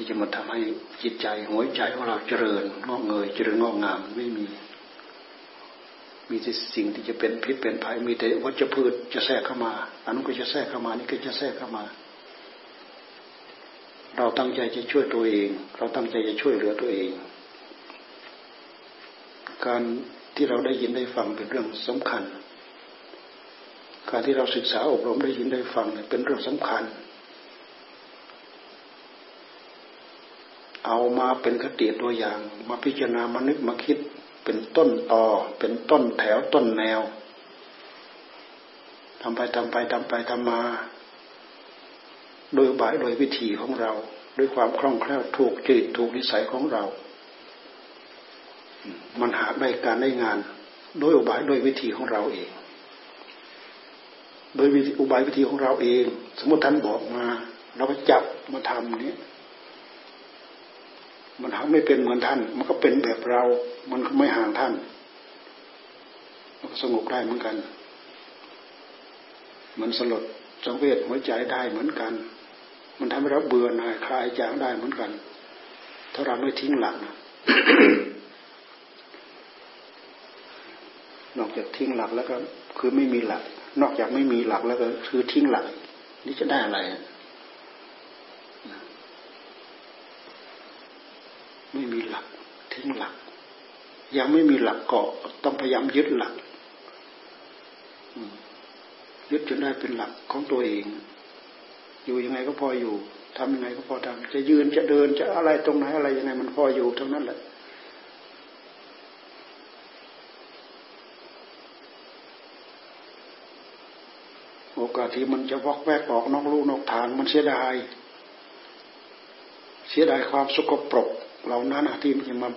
ที่จะมาทำให้จิตใจหัวใจของเราเจริญงอกเงยเจริญงอกงามไม่มี มีแต่สิ่งที่จะเป็นพิษเป็นภัยมีแต่วัชพืชจะแทรกเข้ามาอันนู้นก็จะแทรกเข้ามานี่ก็จะแทรกเข้ามา เราตั้งใจจะช่วยตัวเอง เราตั้งใจจะช่วยเหลือตัวเอง การที่เราได้ยินได้ฟังเป็นเรื่องสำคัญ การที่เราศึกษาอบรมได้ยินได้ฟังเป็นเรื่องสำคัญ เอามาเป็นคติตัวอย่าง มาพิจารณามานึกมาคิด เป็นต้นต่อ เป็นต้นแถวต้นแนวทำไปทำไปทำไปทำมา โดยบายโดยวิธีของเรา ด้วยความคล่องแคล่วถูกจิตถูกนิสัยของเรา มันหาได้การได้งาน โดยอุบายโดยวิธีของเราเอง โดยอุบายวิธีของเราเอง สมมติท่านบอกมา เราก็จับมาทำนี้ มันหาไม่เป็นเหมือนท่าน มันก็เป็นแบบเรา มันก็ไม่ห่างท่านมันก็สงบได้เหมือนกัน มันสลดสังเวชหัวใจได้เหมือนกัน มันทำให้เราเบื่อหน่ายคลายจางได้เหมือนกัน ถ้าเราไม่ทิ้งหลักนะนอกจากทิ้งหลักแล้วก็ คือไม่มีหลัก นอกจากไม่มีหลักแล้วก็คือทิ้งหลัก นี่จะได้อะไร ไม่มีหลักทิ้งหลัก ยังไม่มีหลักเกาะต้องพยายามยึดหลักยึดจนได้เป็นหลักของตัวเอง อยู่ยังไงก็พออยู่ทำยังไงก็พอทำจะยืนจะเดินจะอะไรตรงไหนอะไรยังไงมันพออยู่ทั้งนั้นแหละโอกาสที่มันจะวอกแวกออกนอกลูกนอกทางมันเสียดาย เสียดายความสกปรก เรานั้นที่มันจะมา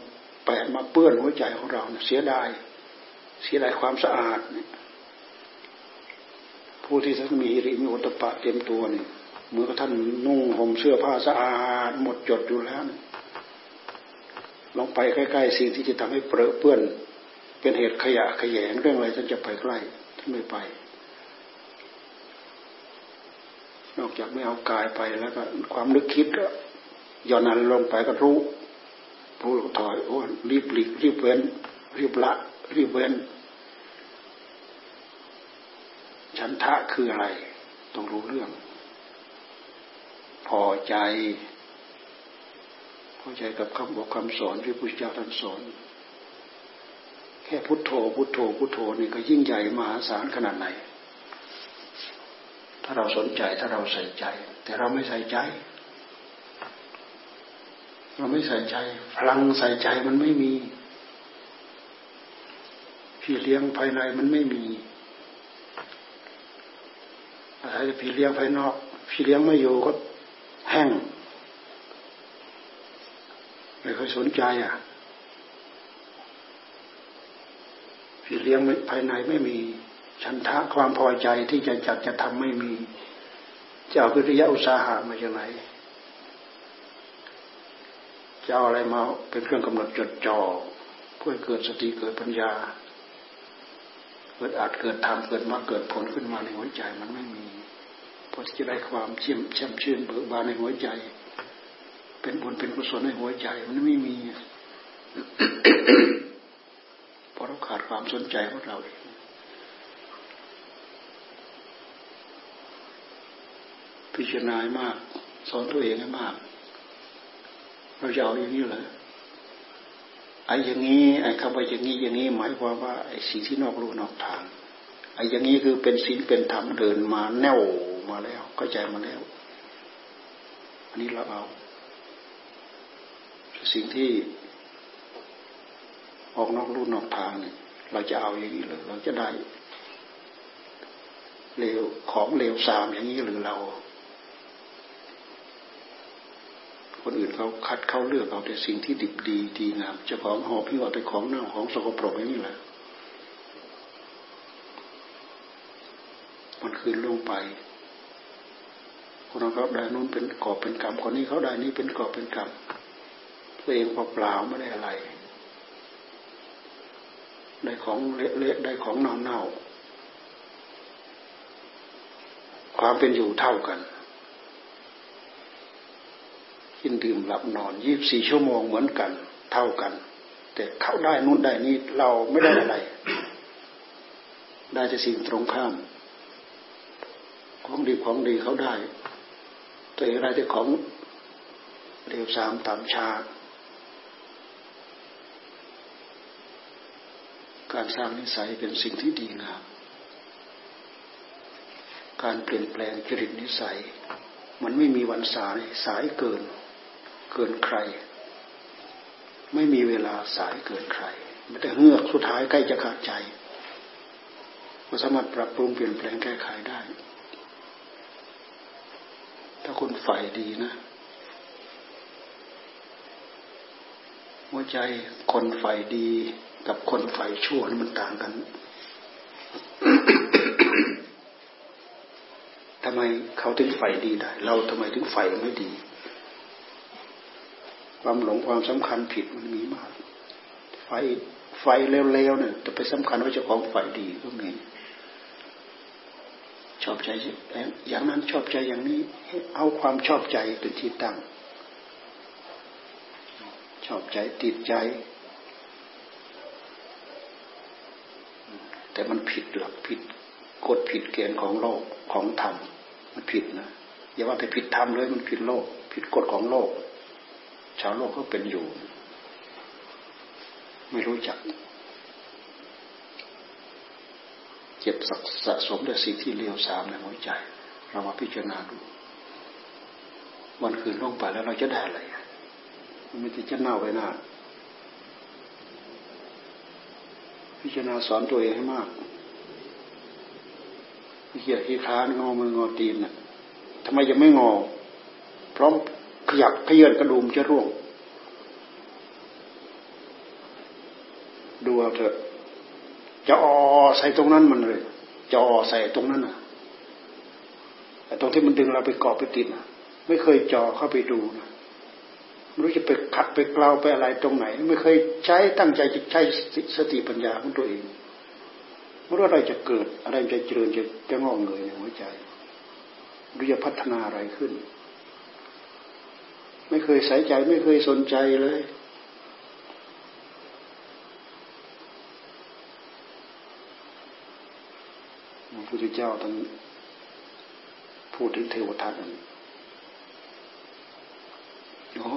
แปะมาเปื้อนหัวใจของเราเสียดาย เสียดายความสะอาดผู้ที่ท่านมีริมีอุตปะเต็มตัวนี่เมื่อท่านนุ่งห่มเสื้อผ้าสะอาด หมดจดอยู่แล้วลองไปใกล้ๆสิ่งที่จะทำให้เปรอะเปื้อน เป็นเหตุขยะขยงเรื่องอะไรท่านจะไปใกล้ท่านไม่ไป นอกจากไม่เอากายไปแล้วก็ความนึกคิดก็ย่อนนั้นลงไปก็รู้ รู้ถอยโอ้รีบหลีกรีบเว้น รีบละ รีบเว้น ฉันทะคืออะไร ต้องรู้เรื่อง พอใจพอใจกับคำบอกคำสอนที่พุทธเจ้าท่านสอนแค่พุทโธ พุทโธ พุทโธนี่ก็ยิ่งใหญ่มหาศาลขนาดไหน ถ้าเราสนใจถ้าเราใส่ใจ แต่เราไม่ใส่ใจ เราไม่ใส่ใจ พลังใส่ใจมันไม่มี พี่เลี้ยงภายในมันไม่มีอะไรพี่เลี้ยงภายนอก พี่เลี้ยงไม่อยู่ก็แห้งไม่เคยสนใจอะ พี่เลี้ยงภายในไม่มีฉันทะความพอใจที่จะจัดจะทำไม่มี จะเอาวิทยาอุตสาหะมาจากไหน จะเอาอะไรมาเป็นเครื่องกำหนดจดจ่อเพื่อเกิดสติเกิดปัญญา เกิดอาจเกิดธรรมเกิดมาเกิดผลขึ้นมาในหัวใจมันไม่มีพอที่จะได้ความเชื่อมแช่มชื่นเบิกบานในหัวใจ เป็นบุญเป็นกุศลในหัวใจมันไม่มีเพราะเราขาดความสนใจของเราเองพิจารณามาก สอนตัวเองให้มาก เราจะเอาอย่างนี้เหรอไอ้อย่างนี้ไอ้คำว่าอย่างนี้อย่างนี้หมายความว่าไอ้สิ่งที่นอกรูนอกทางไอ้อย่างนี้คือเป็นศีลเป็นธรรมเดินมาแน่วมาแล้วเข้าใจมาแล้ว อันนี้เราเอา สิ่งที่ออกนอกรูนอกทางเนี่ยเราจะเอาอย่างนี้เลยเราจะได้เลวของเลวสามอย่างนี้หรือเรา คนอื่นเขาคัดเขาเลือกเอาแต่สิ่งที่ดิบดีดีงามเจ้าของหอบพิวเอาแต่ของเน่าของสกปรกย่างนี้แหละมันคืนลงไปคนนั้นเขาได้นู้นเป็นกอบเป็นกรรมคนนี้เขาได้นี้เป็นกอบเป็นกรรมตัวเองเปล่าไม่ได้อะไร ได้ของเละๆได้ของเน่าๆความเป็นอยู่เท่ากัน กินดื่มหลับนอนยี่บสี่ชั่วโมงเหมือนกัน เท่ากัน แต่เขาได้นู่นได้นี่เราไม่ได้อะไร ได้จะสิ่งตรงข้าม ของดีของดีเขาได้ ตัวเองได้แต่ของเรียวสามตามชา การสร้างนิสัยเป็นสิ่งที่ดีงาม การเปลี่ยนแปลงจริตนิสัย มันไม่มีวันสายสายเกิน เกินใคร ไม่มีเวลาสายเกินใครมันแต่เฮือกสุดท้ายใกล้จะขาดใจก็สามารถปรับปรุงเปลี่ยนแปลงแก้ไขได้ ถ้าคนใฝ่ดีนะ หัวใจคนใฝ่ดีกับคนใฝ่ชั่วนี่มันต่างกันทำไมเขาถึงใฝ่ดีได้ เราทำไมถึงใฝ่ไม่ดี ความหลงความสำคัญผิดมันมีมาก ไฟไฟเร็วๆเนี่ยจะไปสำคัญว่าเจ้าของไฟดีก็มีชอบใจอย่างนั้นชอบใจอย่างนี้ เอาความชอบใจเป็นที่ตั้ง ชอบใจติดใจ แต่มันผิดหลักผิดกฎผิดเกณฑ์ของโลกของธรรมมันผิดนะอย่าว่าแต่ผิดธรรมเลยมันผิดโลก ผิดกฎของโลก ชาวโลกก็เป็นอยู่ ไม่รู้จัก เก็บสะสมแต่สิ่งที่เลวทรามในหัวใจ เรามาพิจารณาดูวันคืนล่วงไปแล้วเราจะได้อะไรมันไม่จะเน่าไปหน้าพิจารณาสอนตัวเองให้มากเหี้ยขี้ค้านงอมืองอตีนน่ะทำไมยังไม่งอ พร้อม ยับขยื่นกระดุมจะร่วง ดูเอาเถอะจะออใส่ตรงนั้นมันเลย จะออใส่ตรงนั้นน่ะ แต่ตรงที่มันดึงเราไปเกาะไปติดนะไม่เคยจ่อเข้าไปดูนะไม่รู้จะไปขัดไปเกลาไปอะไรตรงไหน ไม่เคยใช้ตั้งใจจะใช้สติปัญญาของตัวเองไม่รู้อะไรจะเกิดอะไรจะเจริญจะจะงอกเงยในหัวใจรู้จะพัฒนาอะไรขึ้น ไม่เคยใส่ใจไม่เคยสนใจเลย พระพุทธเจ้าท่านพูดถึงเทวทัตโอ้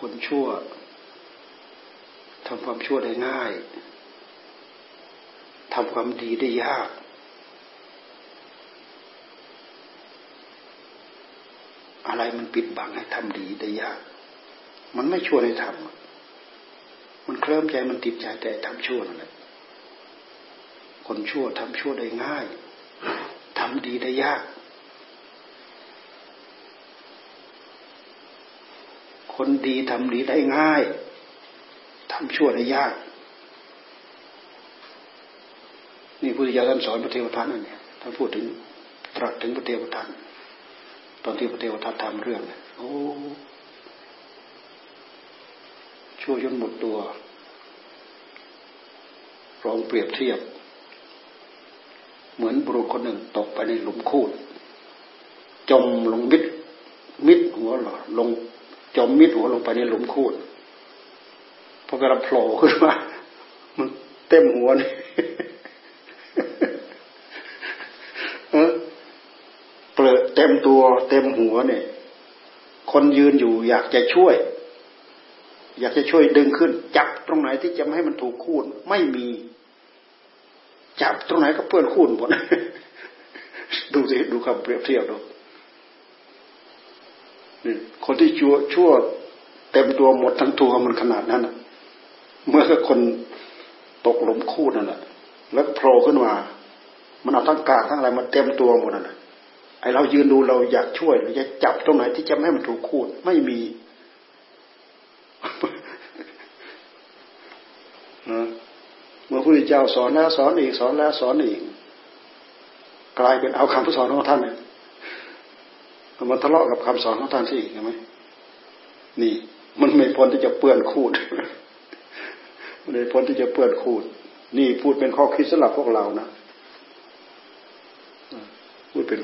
คนชั่วทำความชั่วได้ง่ายทำความดีได้ยาก อะไรมันปิดบังให้ทำดีได้ยาก มันไม่ชวนให้ทำมันเคลิ้มใจมันติดใจแต่ทำชั่วนั่นแหละคนชั่วทำชั่วได้ง่ายทำดีได้ยาก คนดีทำดีได้ง่ายทำชั่วได้ยาก นี่พุทธิยถาท่านสอนพระเทวทัตนั่นเนี่ยท่านพูดถึงตรัสถึงพระเทวทัต ตอนที่พระเทวทัตทำเรื่องเนี่ยโอ้ชั่วจนหมดตัวลองเปรียบเทียบ เหมือนบุรุษคนหนึ่งตกไปในหลุมคูด จมลงมิดมิดหัวหรอลง จมมิดหัวลงไปในหลุมคูดพอกระโผล่ขึ้นมามันเต็มหัวนี่เต็มตัวเต็มหัวเนี่ย คนยืนอยู่อยากจะช่วย อยากจะช่วยดึงขึ้น จับตรงไหนที่จะไม่ให้มันถูกคูนไม่มี จับตรงไหนก็เพื่อนคูนหมดดูสิดูคำเปรียบเทียบดูนี่คนที่ชั่วชั่วเต็มตัวหมดทั้งตัวมันขนาดนั้นเมื่อคนตกหลุมคูดนั่นแหละแล้วโผล่ขึ้นมา มันเอาทั้งกากทั้งอะไรมาเต็มตัวหมดนั่นแหละ ไอเรายืนดูเราอยากช่วยเราจะจับตรงไหนที่จะไม่ให้มันถูกคูดไม่มีเมื่อพุทธพุทธเจ้าสอนแล้วสอนอีกสอนแล้วสอนอีก กลายเป็นเอาคำสอนของท่านเนี่ยมันทะเลาะกับคำสอนของท่านสิเห็นไหมนี่ มันไม่พ้นที่จะเปื้อนคูดมันไม่พ้นที่จะเปื้อนคูด นี่พูดเป็นข้อคิดสำหรับพวกเรานะ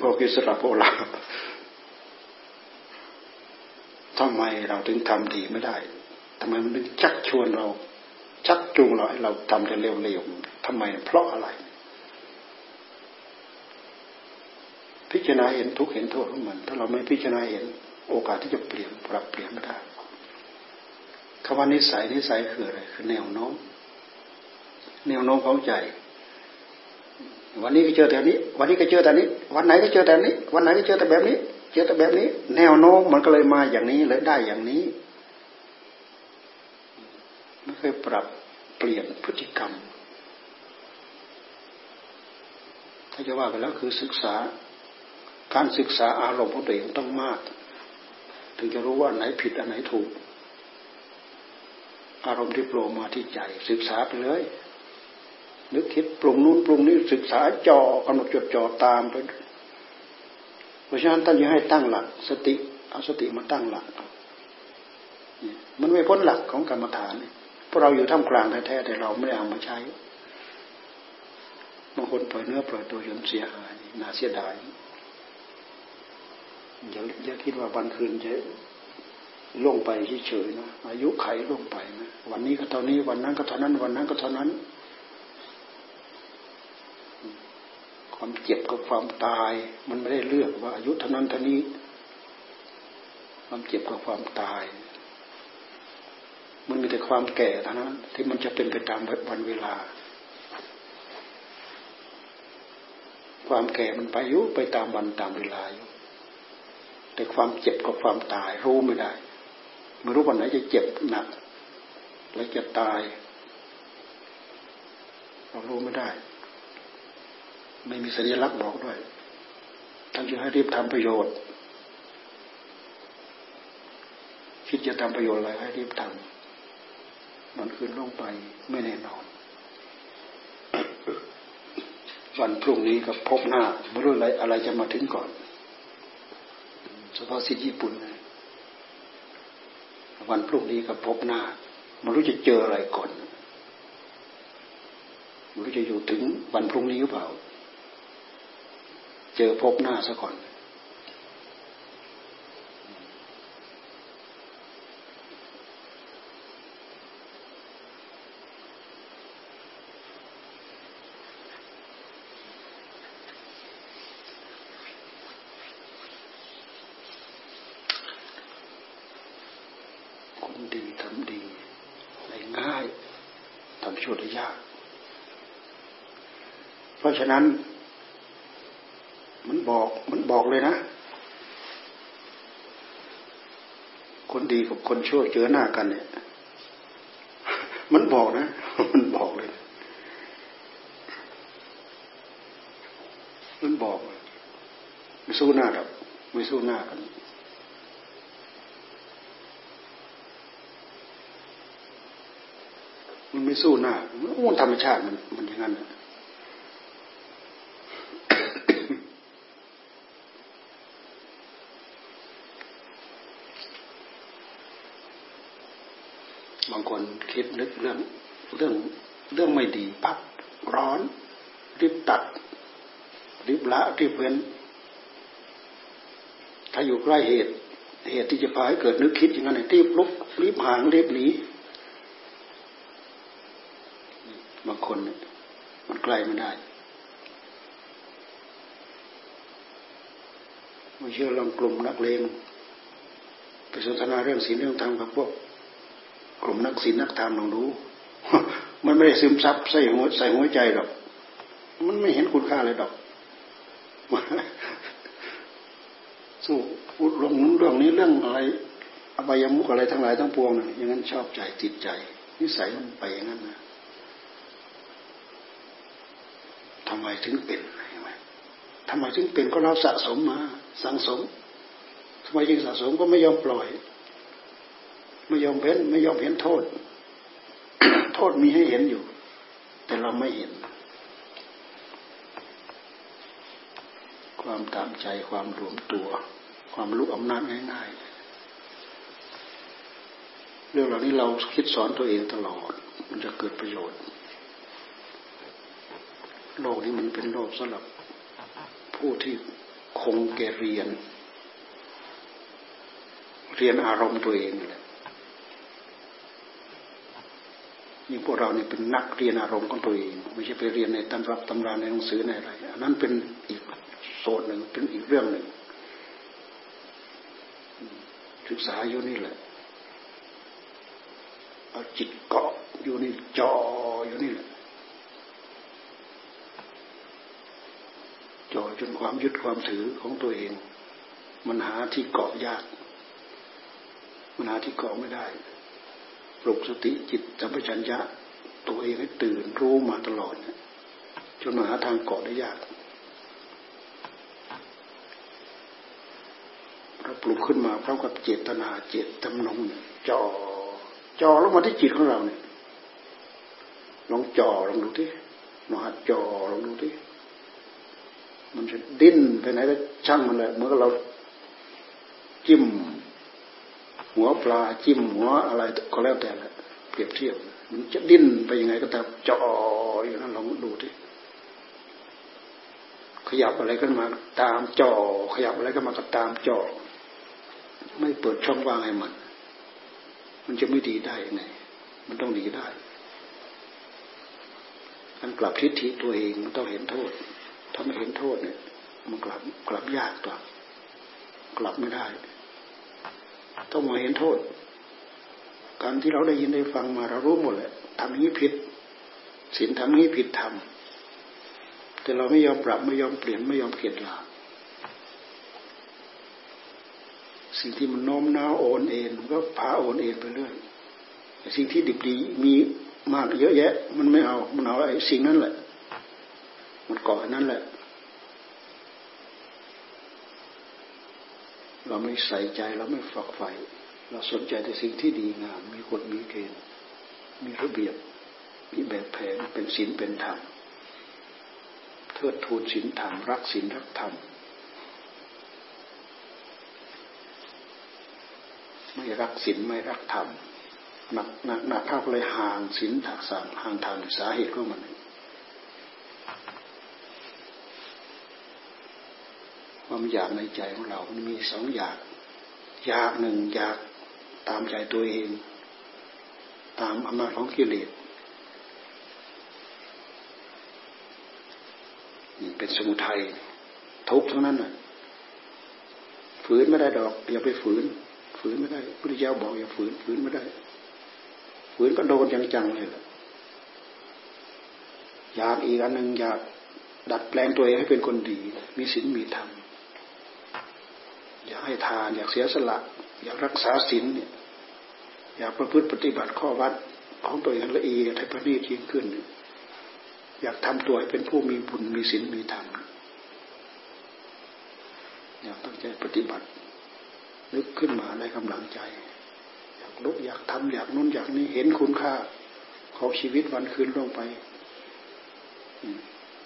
พูดเป็นข้อคิดสรับพวกเราทำไมเราถึงทำดีไม่ได้ทำไมมันถึงชักชวนเรา ชักจูงเราให้เราทำแต่เร็วๆทำไมเพราะอะไร พิจารณาเห็นทุกเห็นโทษของมัน ถ้าเราไม่พิจารณาเห็นโอกาสที่จะเปลี่ยนปรับเปลี่ยนไม่ได้คำว่านิสัยนิสัยคืออะไรคือแนวโน้ม แนวโน้มของใจ วันนี้ก็เจอแต่นี้ วันนี้ก็เจอแต่นี้ วันไหนก็เจอแต่นี้ วันไหนก็เจอแต่แบบนี้ เจอแต่แบบนี้ แนวโน้มมันก็เลยมาอย่างนี้เลยได้อย่างนี้ไม่เคยปรับเปลี่ยนพฤติกรรม ถ้าจะว่าไปแล้วคือศึกษา การศึกษาอารมณ์ของตัวเองต้องมาก ถึงจะรู้ว่าไหนผิดอันไหนถูก อารมณ์ที่โผล่มาที่ใจ ศึกษาไปเลย นึกคิดปรุงนู้นปรุงนี้ศึกษาจอกำหนดจดจ่อตามไปเพราะฉะนั้นท่านยังให้ตั้งหลัก สติเอาสติมาตั้งหลัก มันไม่พ้นหลักของกรรมฐานพราะเราอยู่ท่ามกลางแท้ๆแต่เราไม่ได้เอามาใช้บางคนปล่อยเนื้อปล่อยตัวจนเสียหายน่าเสียดายอย่าอย่าคิดว่าวันคืนจะล่วงไปเฉยๆนะอายุไขล่วงไปนะวันนี้ก็เท่านี้วันนั้นก็เท่านั้น วันนั้นก็เท่านั้น ความเจ็บกับความตาย มันไม่ได้เลือกว่าอายุเท่านั้นเท่านี้ ความเจ็บกับความตาย มันมีแต่ความแก่เท่านั้น ที่มันจะเป็นไปตามวันเวลา ความแก่มันไปยุไปตามวันตามเวลาอยู่แต่ความเจ็บกับความตายรู้ไม่ได้ไม่รู้วันไหนจะเจ็บหนัก แล้วจะตายเรารู้ไม่ได้ ไม่มีสัญลักษณ์บอกด้วยท่านจะให้รีบทำประโยชน์ คิดจะทำประโยชน์อะไรให้รีบทำมันคืนลงไปไม่แน่นอน วันพรุ่งนี้กับพบหน้าไม่รู้อะไรอะไรจะมาถึงก่อนเฉพาะสิทธิญี่ปุ่นวันพรุ่งนี้กับพบหน้าไม่รู้จะเจออะไรก่อนไม่รู้จะอยู่ถึงวันพรุ่งนี้หรือเปล่า เจอพบหน้าซะก่อน คนดีทำดีได้ง่ายทำชั่วได้ยาก เพราะฉะนั้น เลยนะ คนดีกับคนชั่วเจอหน้ากันเนี่ย มันบอกนะ มันบอกเลย มันบอกไม่สู้หน้าหรอกไม่สู้หน้ากันมันไม่สู้หน้ามันธรรมชาติมันมันอย่างนั้น บางคนคิดนึกเรื่องเรื่องเรื่องไม่ดีปั๊บร้อน รีบตัด รีบละรีบเว้น ถ้าอยู่ใกล้เหตุ เหตุที่จะพาให้เกิดนึกคิดอย่างนั้นรีบลุกรีบห่างรีบหนีบางคนมันใกล้ไม่ได้ไม่เชื่อลองกลุ่มนักเลงไปสนทนาเรื่องศีลเรื่องธรรมกับพวก ลุ่มนักศีลนักธรรมลองดูมันไม่ได้ซึมซับใส่หัวใส่หัวใจหรอก มันไม่เห็นคุณค่าเลยดอกสู้พูดเรื่องนู้นเรื่องนี้เรื่องอะไรอบายมุกอะไรทั้งหลายทั้งปวงนะอย่างนั้นชอบใจติดใจ นิสัยมันไปอย่างนั้นนะทำไมถึงเป็นทำไมถึงเป็นก็เราสะสมมา สังสมทำไมจึงสะสมก็ไม่ยอมปล่อย ไม่ยอมเพ้นไม่ยอมเห็นโทษ โทษมีให้เห็นอยู่ แต่เราไม่เห็น ความตามใจความรวมตัว ความรู้อำนาจง่ายๆ เรื่องเหล่านี้เราคิดสอนตัวเองตลอด มันจะเกิดประโยชน์ โลกนี้มันเป็นโลกสำหรับผู้ที่คงแก่เรียน เรียนอารมณ์ตัวเองแหละ ยิ่พวกเราเนี่ยเป็นนักเรียนอารมณ์ของตัวเอง ไม่ใช่ไปเรียนในตำรับตำราในหนังสือในอะไรอันนั้นเป็นอีกโซนหนึ่งเป็นอีกเรื่องหนึ่ง ศึกษาอยู่นี่แหละเอาจิตเกาะอยู่นี่จออยู่นี่แหละจ่อจนความยึดความถือของตัวเอง มันหาที่เกาะยาก มันหาที่เกาะไม่ได้ ปลุกสติจิตจัมปชัญญะ ตัวเองให้ตื่นรู้มาตลอดจนหาทางเกาะได้ยากเราปลุกขึ้นมาพร้อมกับเจตนาเจตจำนงจ่อจ่อลงมาที่จิตของเราเนี่ยลองจ่อลองดูที่ลองหัดจ่อลองดูที่มันจะดิ้นไปไหนก็ช่างมันเลยเมื่อเราจิ้ม หัวปลาจิ้มหัวอะไรก็แล้วแต่ละเปรียบเทียบ มันจะดิ้นไปยังไงก็ตามจ่ออยู่นั้นลองดูที่ขยับอะไรขึ้นมาตามจ่อขยับอะไรก็มาก็ตามจ่อไม่เปิดช่องว่างให้มัน มันจะไม่ดีได้ยังไงมันต้องดีได้การกลับทิฏฐิตัวเองมันต้องเห็นโทษ ถ้าไม่เห็นโทษเนี่ย มันกลับกลับยากกลับกลับไม่ได้ ต้องมาเห็นโทษ การที่เราได้ยินได้ฟังมาเรารู้หมดแหละทำนี้ผิดศีลทำนี้ผิดทำแต่เราไม่ยอมปรับไม่ยอมเปลี่ยนไม่ยอมเปลี่ยนลาสิ่งที่มันโน้มน้าวโอนเอ็นมันก็พาโอนเอ็นไปเรื่อยสิ่งที่ดิบดีมีมากเยอะแยะ มันไม่เอา มันเอาไอ้สิ่งนั้นแหละ มันเกาะนั้นแหละ เราไม่ใส่ใจเราไม่ฝักใฝ่เราสนใจแต่สิ่งที่ดีงาม มีกฎมีเกณฑ์ มีระเบียบ มีแบบแผนเป็นศีลเป็นธรรมเทิดทูนศีลธรรมรักศีลรักธรรมไม่รักศีลไม่รักธรรมหนักหนักหนักเท่าเลยห่างศีลถักสามห่างธรรมสาเหตุของมัน ความอยากในใจของเรา มันมีสองอยาก อยากหนึ่งอยากตามใจตัวเอง ตามอำนาจของกิเลสนี่เป็นสมุทัยทุกทั้งนั้นน่ะ ฝืนไม่ได้ดอก อย่าไปฝืน ฝืนไม่ได้พุทธเจ้าบอกอย่าฝืน ฝืนไม่ได้ ฝืนก็โดนจังๆเลยล่ะอยากอีกอันหนึ่งอยากดัดแปลงตัวเองให้เป็นคนดี มีศีลมีธรรม อยากให้ทาน อยากเสียสละ อยากรักษาศีลเนี่ยอยากประพฤติปฏิบัติข้อวัดของตัวเองละเอียดให้ประณีตยิ่งขึ้น อยากทำตัวให้เป็นผู้มีบุญมีศีลมีธรรมอยากตั้งใจปฏิบัติ นึกขึ้นมาในกำลังใจ อยากลุกอยากทำอยากนู้นอยากนี้เห็นคุณค่าของชีวิตวันคืนลงไป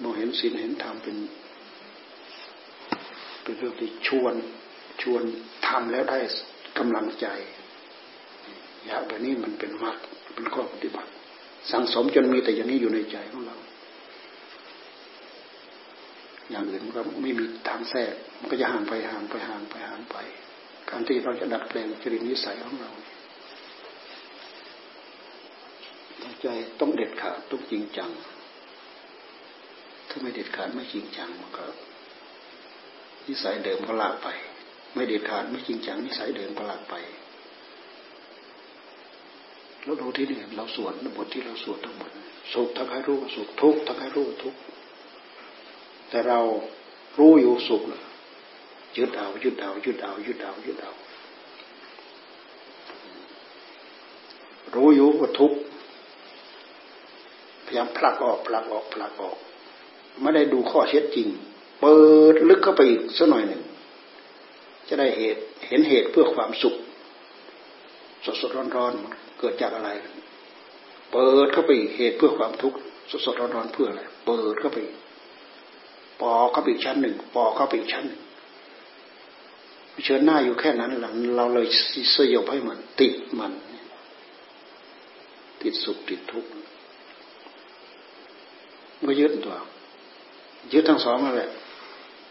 มองเห็นศีลเห็นธรรมเป็น เป็นเรื่องที่ชวน ชวนทำแล้วได้กำลังใจอย่างแบบนี้มันเป็นมรรคเป็นข้อปฏิบัติ สังสมจนมีแต่อย่างนี้อยู่ในใจของเรา อย่างอื่นมันก็ไม่มีทางแทรกมันก็จะห่างไปห่างไปห่างไปห่างไป การที่เราจะดัดแปลงจริตนิสัยของเราต้องใจต้องเด็ดขาดต้องจริงจัง ถ้าไม่เด็ดขาดไม่จริงจังมันก็นิสัยเดิมก็ละไป ไม่เด็ดขาดไม่จริงจังนิสัยเดินประหลาดไปเราดูที่นี่เราสวดบทที่เราสวดทั้งหมดสุขทั้งให้รู้สุขทุกข์ทั้งให้รู้ทุกข์แต่เรารู้อยู่สุขยึดเอายึดเอายึดเอายึดเอายึดเอารู้อยู่ว่าทุกข์พยายามผลักออกผลักออกผลักออก ไม่ได้ดูข้อเท็จจริง เปิดลึกเข้าไปอีกสักหน่อยหนึ่ง จะได้เหตุเห็นเหตุเพื่อความสุข สดสดร้อนร้อนเกิดจากอะไร เปิดเข้าไปเหตุเพื่อความทุกข์สดๆร้อนๆเพื่ออะไรเปิดเข้าไปปอเข้าไปอีกชั้นหนึ่งปอเข้าไปอีกชั้นหนึ่งเชิญหน้าอยู่แค่นั้นหลังเราเลยสยบให้มัน ติดมัน ติดสุขติดทุกข์ก็ยึดตัวยึดทั้งสองนั่นแหละ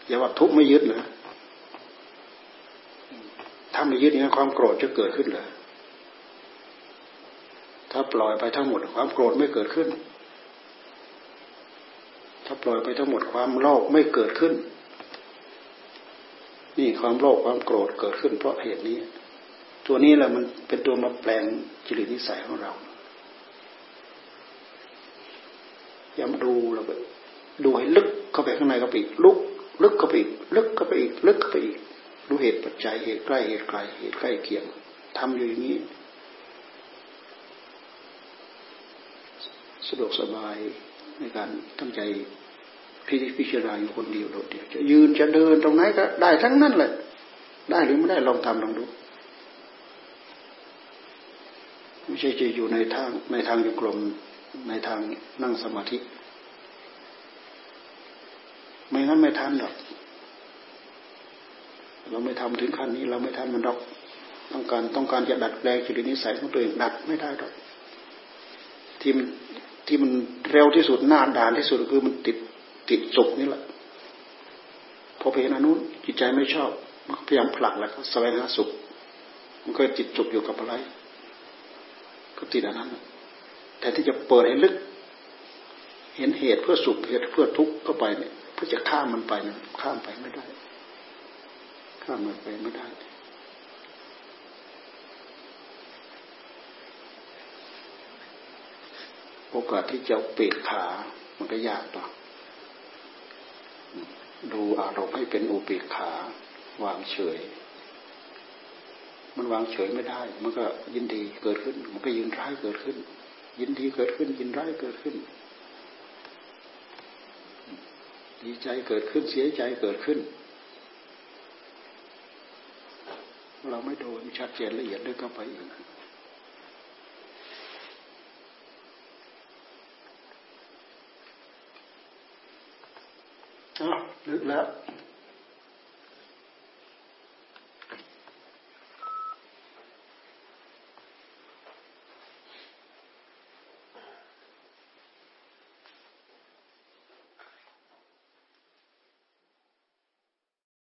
อย่าว่าทุกข์ไม่ยึดนะาไม่ยึดนี้ความโกรธจะเกิดขึ้นเลยถ้าปล่อยไปทั้งหมดความโกรธไม่เกิดขึ้น ถ้าปล่อยไปทั้งหมดความโลภไม่เกิดขึ้น นี่ความโลภความโกรธเกิดขึ้น เพราะเหตุนี้ ตัวนี้แหละมันเป็นตัวมาแปลงจริตนิสัยของเราย้ำดูเราไปดูให้ลึกเข้าไปข้างในก็ไปอีกลุก ลึกเข้าไปอีก ลึกเข้าไปอีก ลึกเข้าไปอีก รู้เหตุปัจจัยเหตุใกล้เหตุไกลเหตุใกล้เคียงทำอยู่อย่างนี้ สะดวกสบายในการตั้งใจพิพิจารณาอยู่คนเดียวโดดเดียวจะยืนจะเดินตรงไหนก็ได้ทั้งนั้นแหละได้หรือไม่ได้ลองทำลองดูไม่ใช่จะอยู่ในทางในทางโยกลมในทางนั่งสมาธิ ไม่งั้นไม่ทันหรอก เราไม่ทำถึงขั้นนี้เราไม่ทันมันหรอก ต้องการต้องการจะดัดแปลงจิตนิสัยของตัวเองดัดไม่ได้หรอกที่มันที่มันเร็วที่สุดหน้าด่านที่สุดคือมันติดติดสุกนี่แหละพอไปเห็นอนุจิตใจไม่ชอบมันพยายามผลักแหล้วก็แสวงหาสุข มันก็จิตจุกอยู่กับอะไร ก็ติดอันนั้นแต่ที่จะเปิดให้ลึก เห็นเหตุเพื่อสุขเหตุเพื่อทุกข์เข้าไปเนี่ยเพื่อจะข้ามมันไปเนี่ยข้ามไปไม่ได้ ข้ามมันไปไม่ได้โอกาสที่จะเปลี่ยนขา มันก็ยากต่อดูอารมณ์ให้เป็นอุเบกขาวางเฉย มันวางเฉยไม่ได้ มันก็ยินดีเกิดขึ้น มันก็ยินร้ายเกิดขึ้น ยินดีเกิดขึ้น ยินร้ายเกิดขึ้น ดีใจเกิดขึ้น เสียใจเกิดขึ้น เราไม่โดนชัดเจนละเอียดเลยก็ไปอีกลึกแล้ว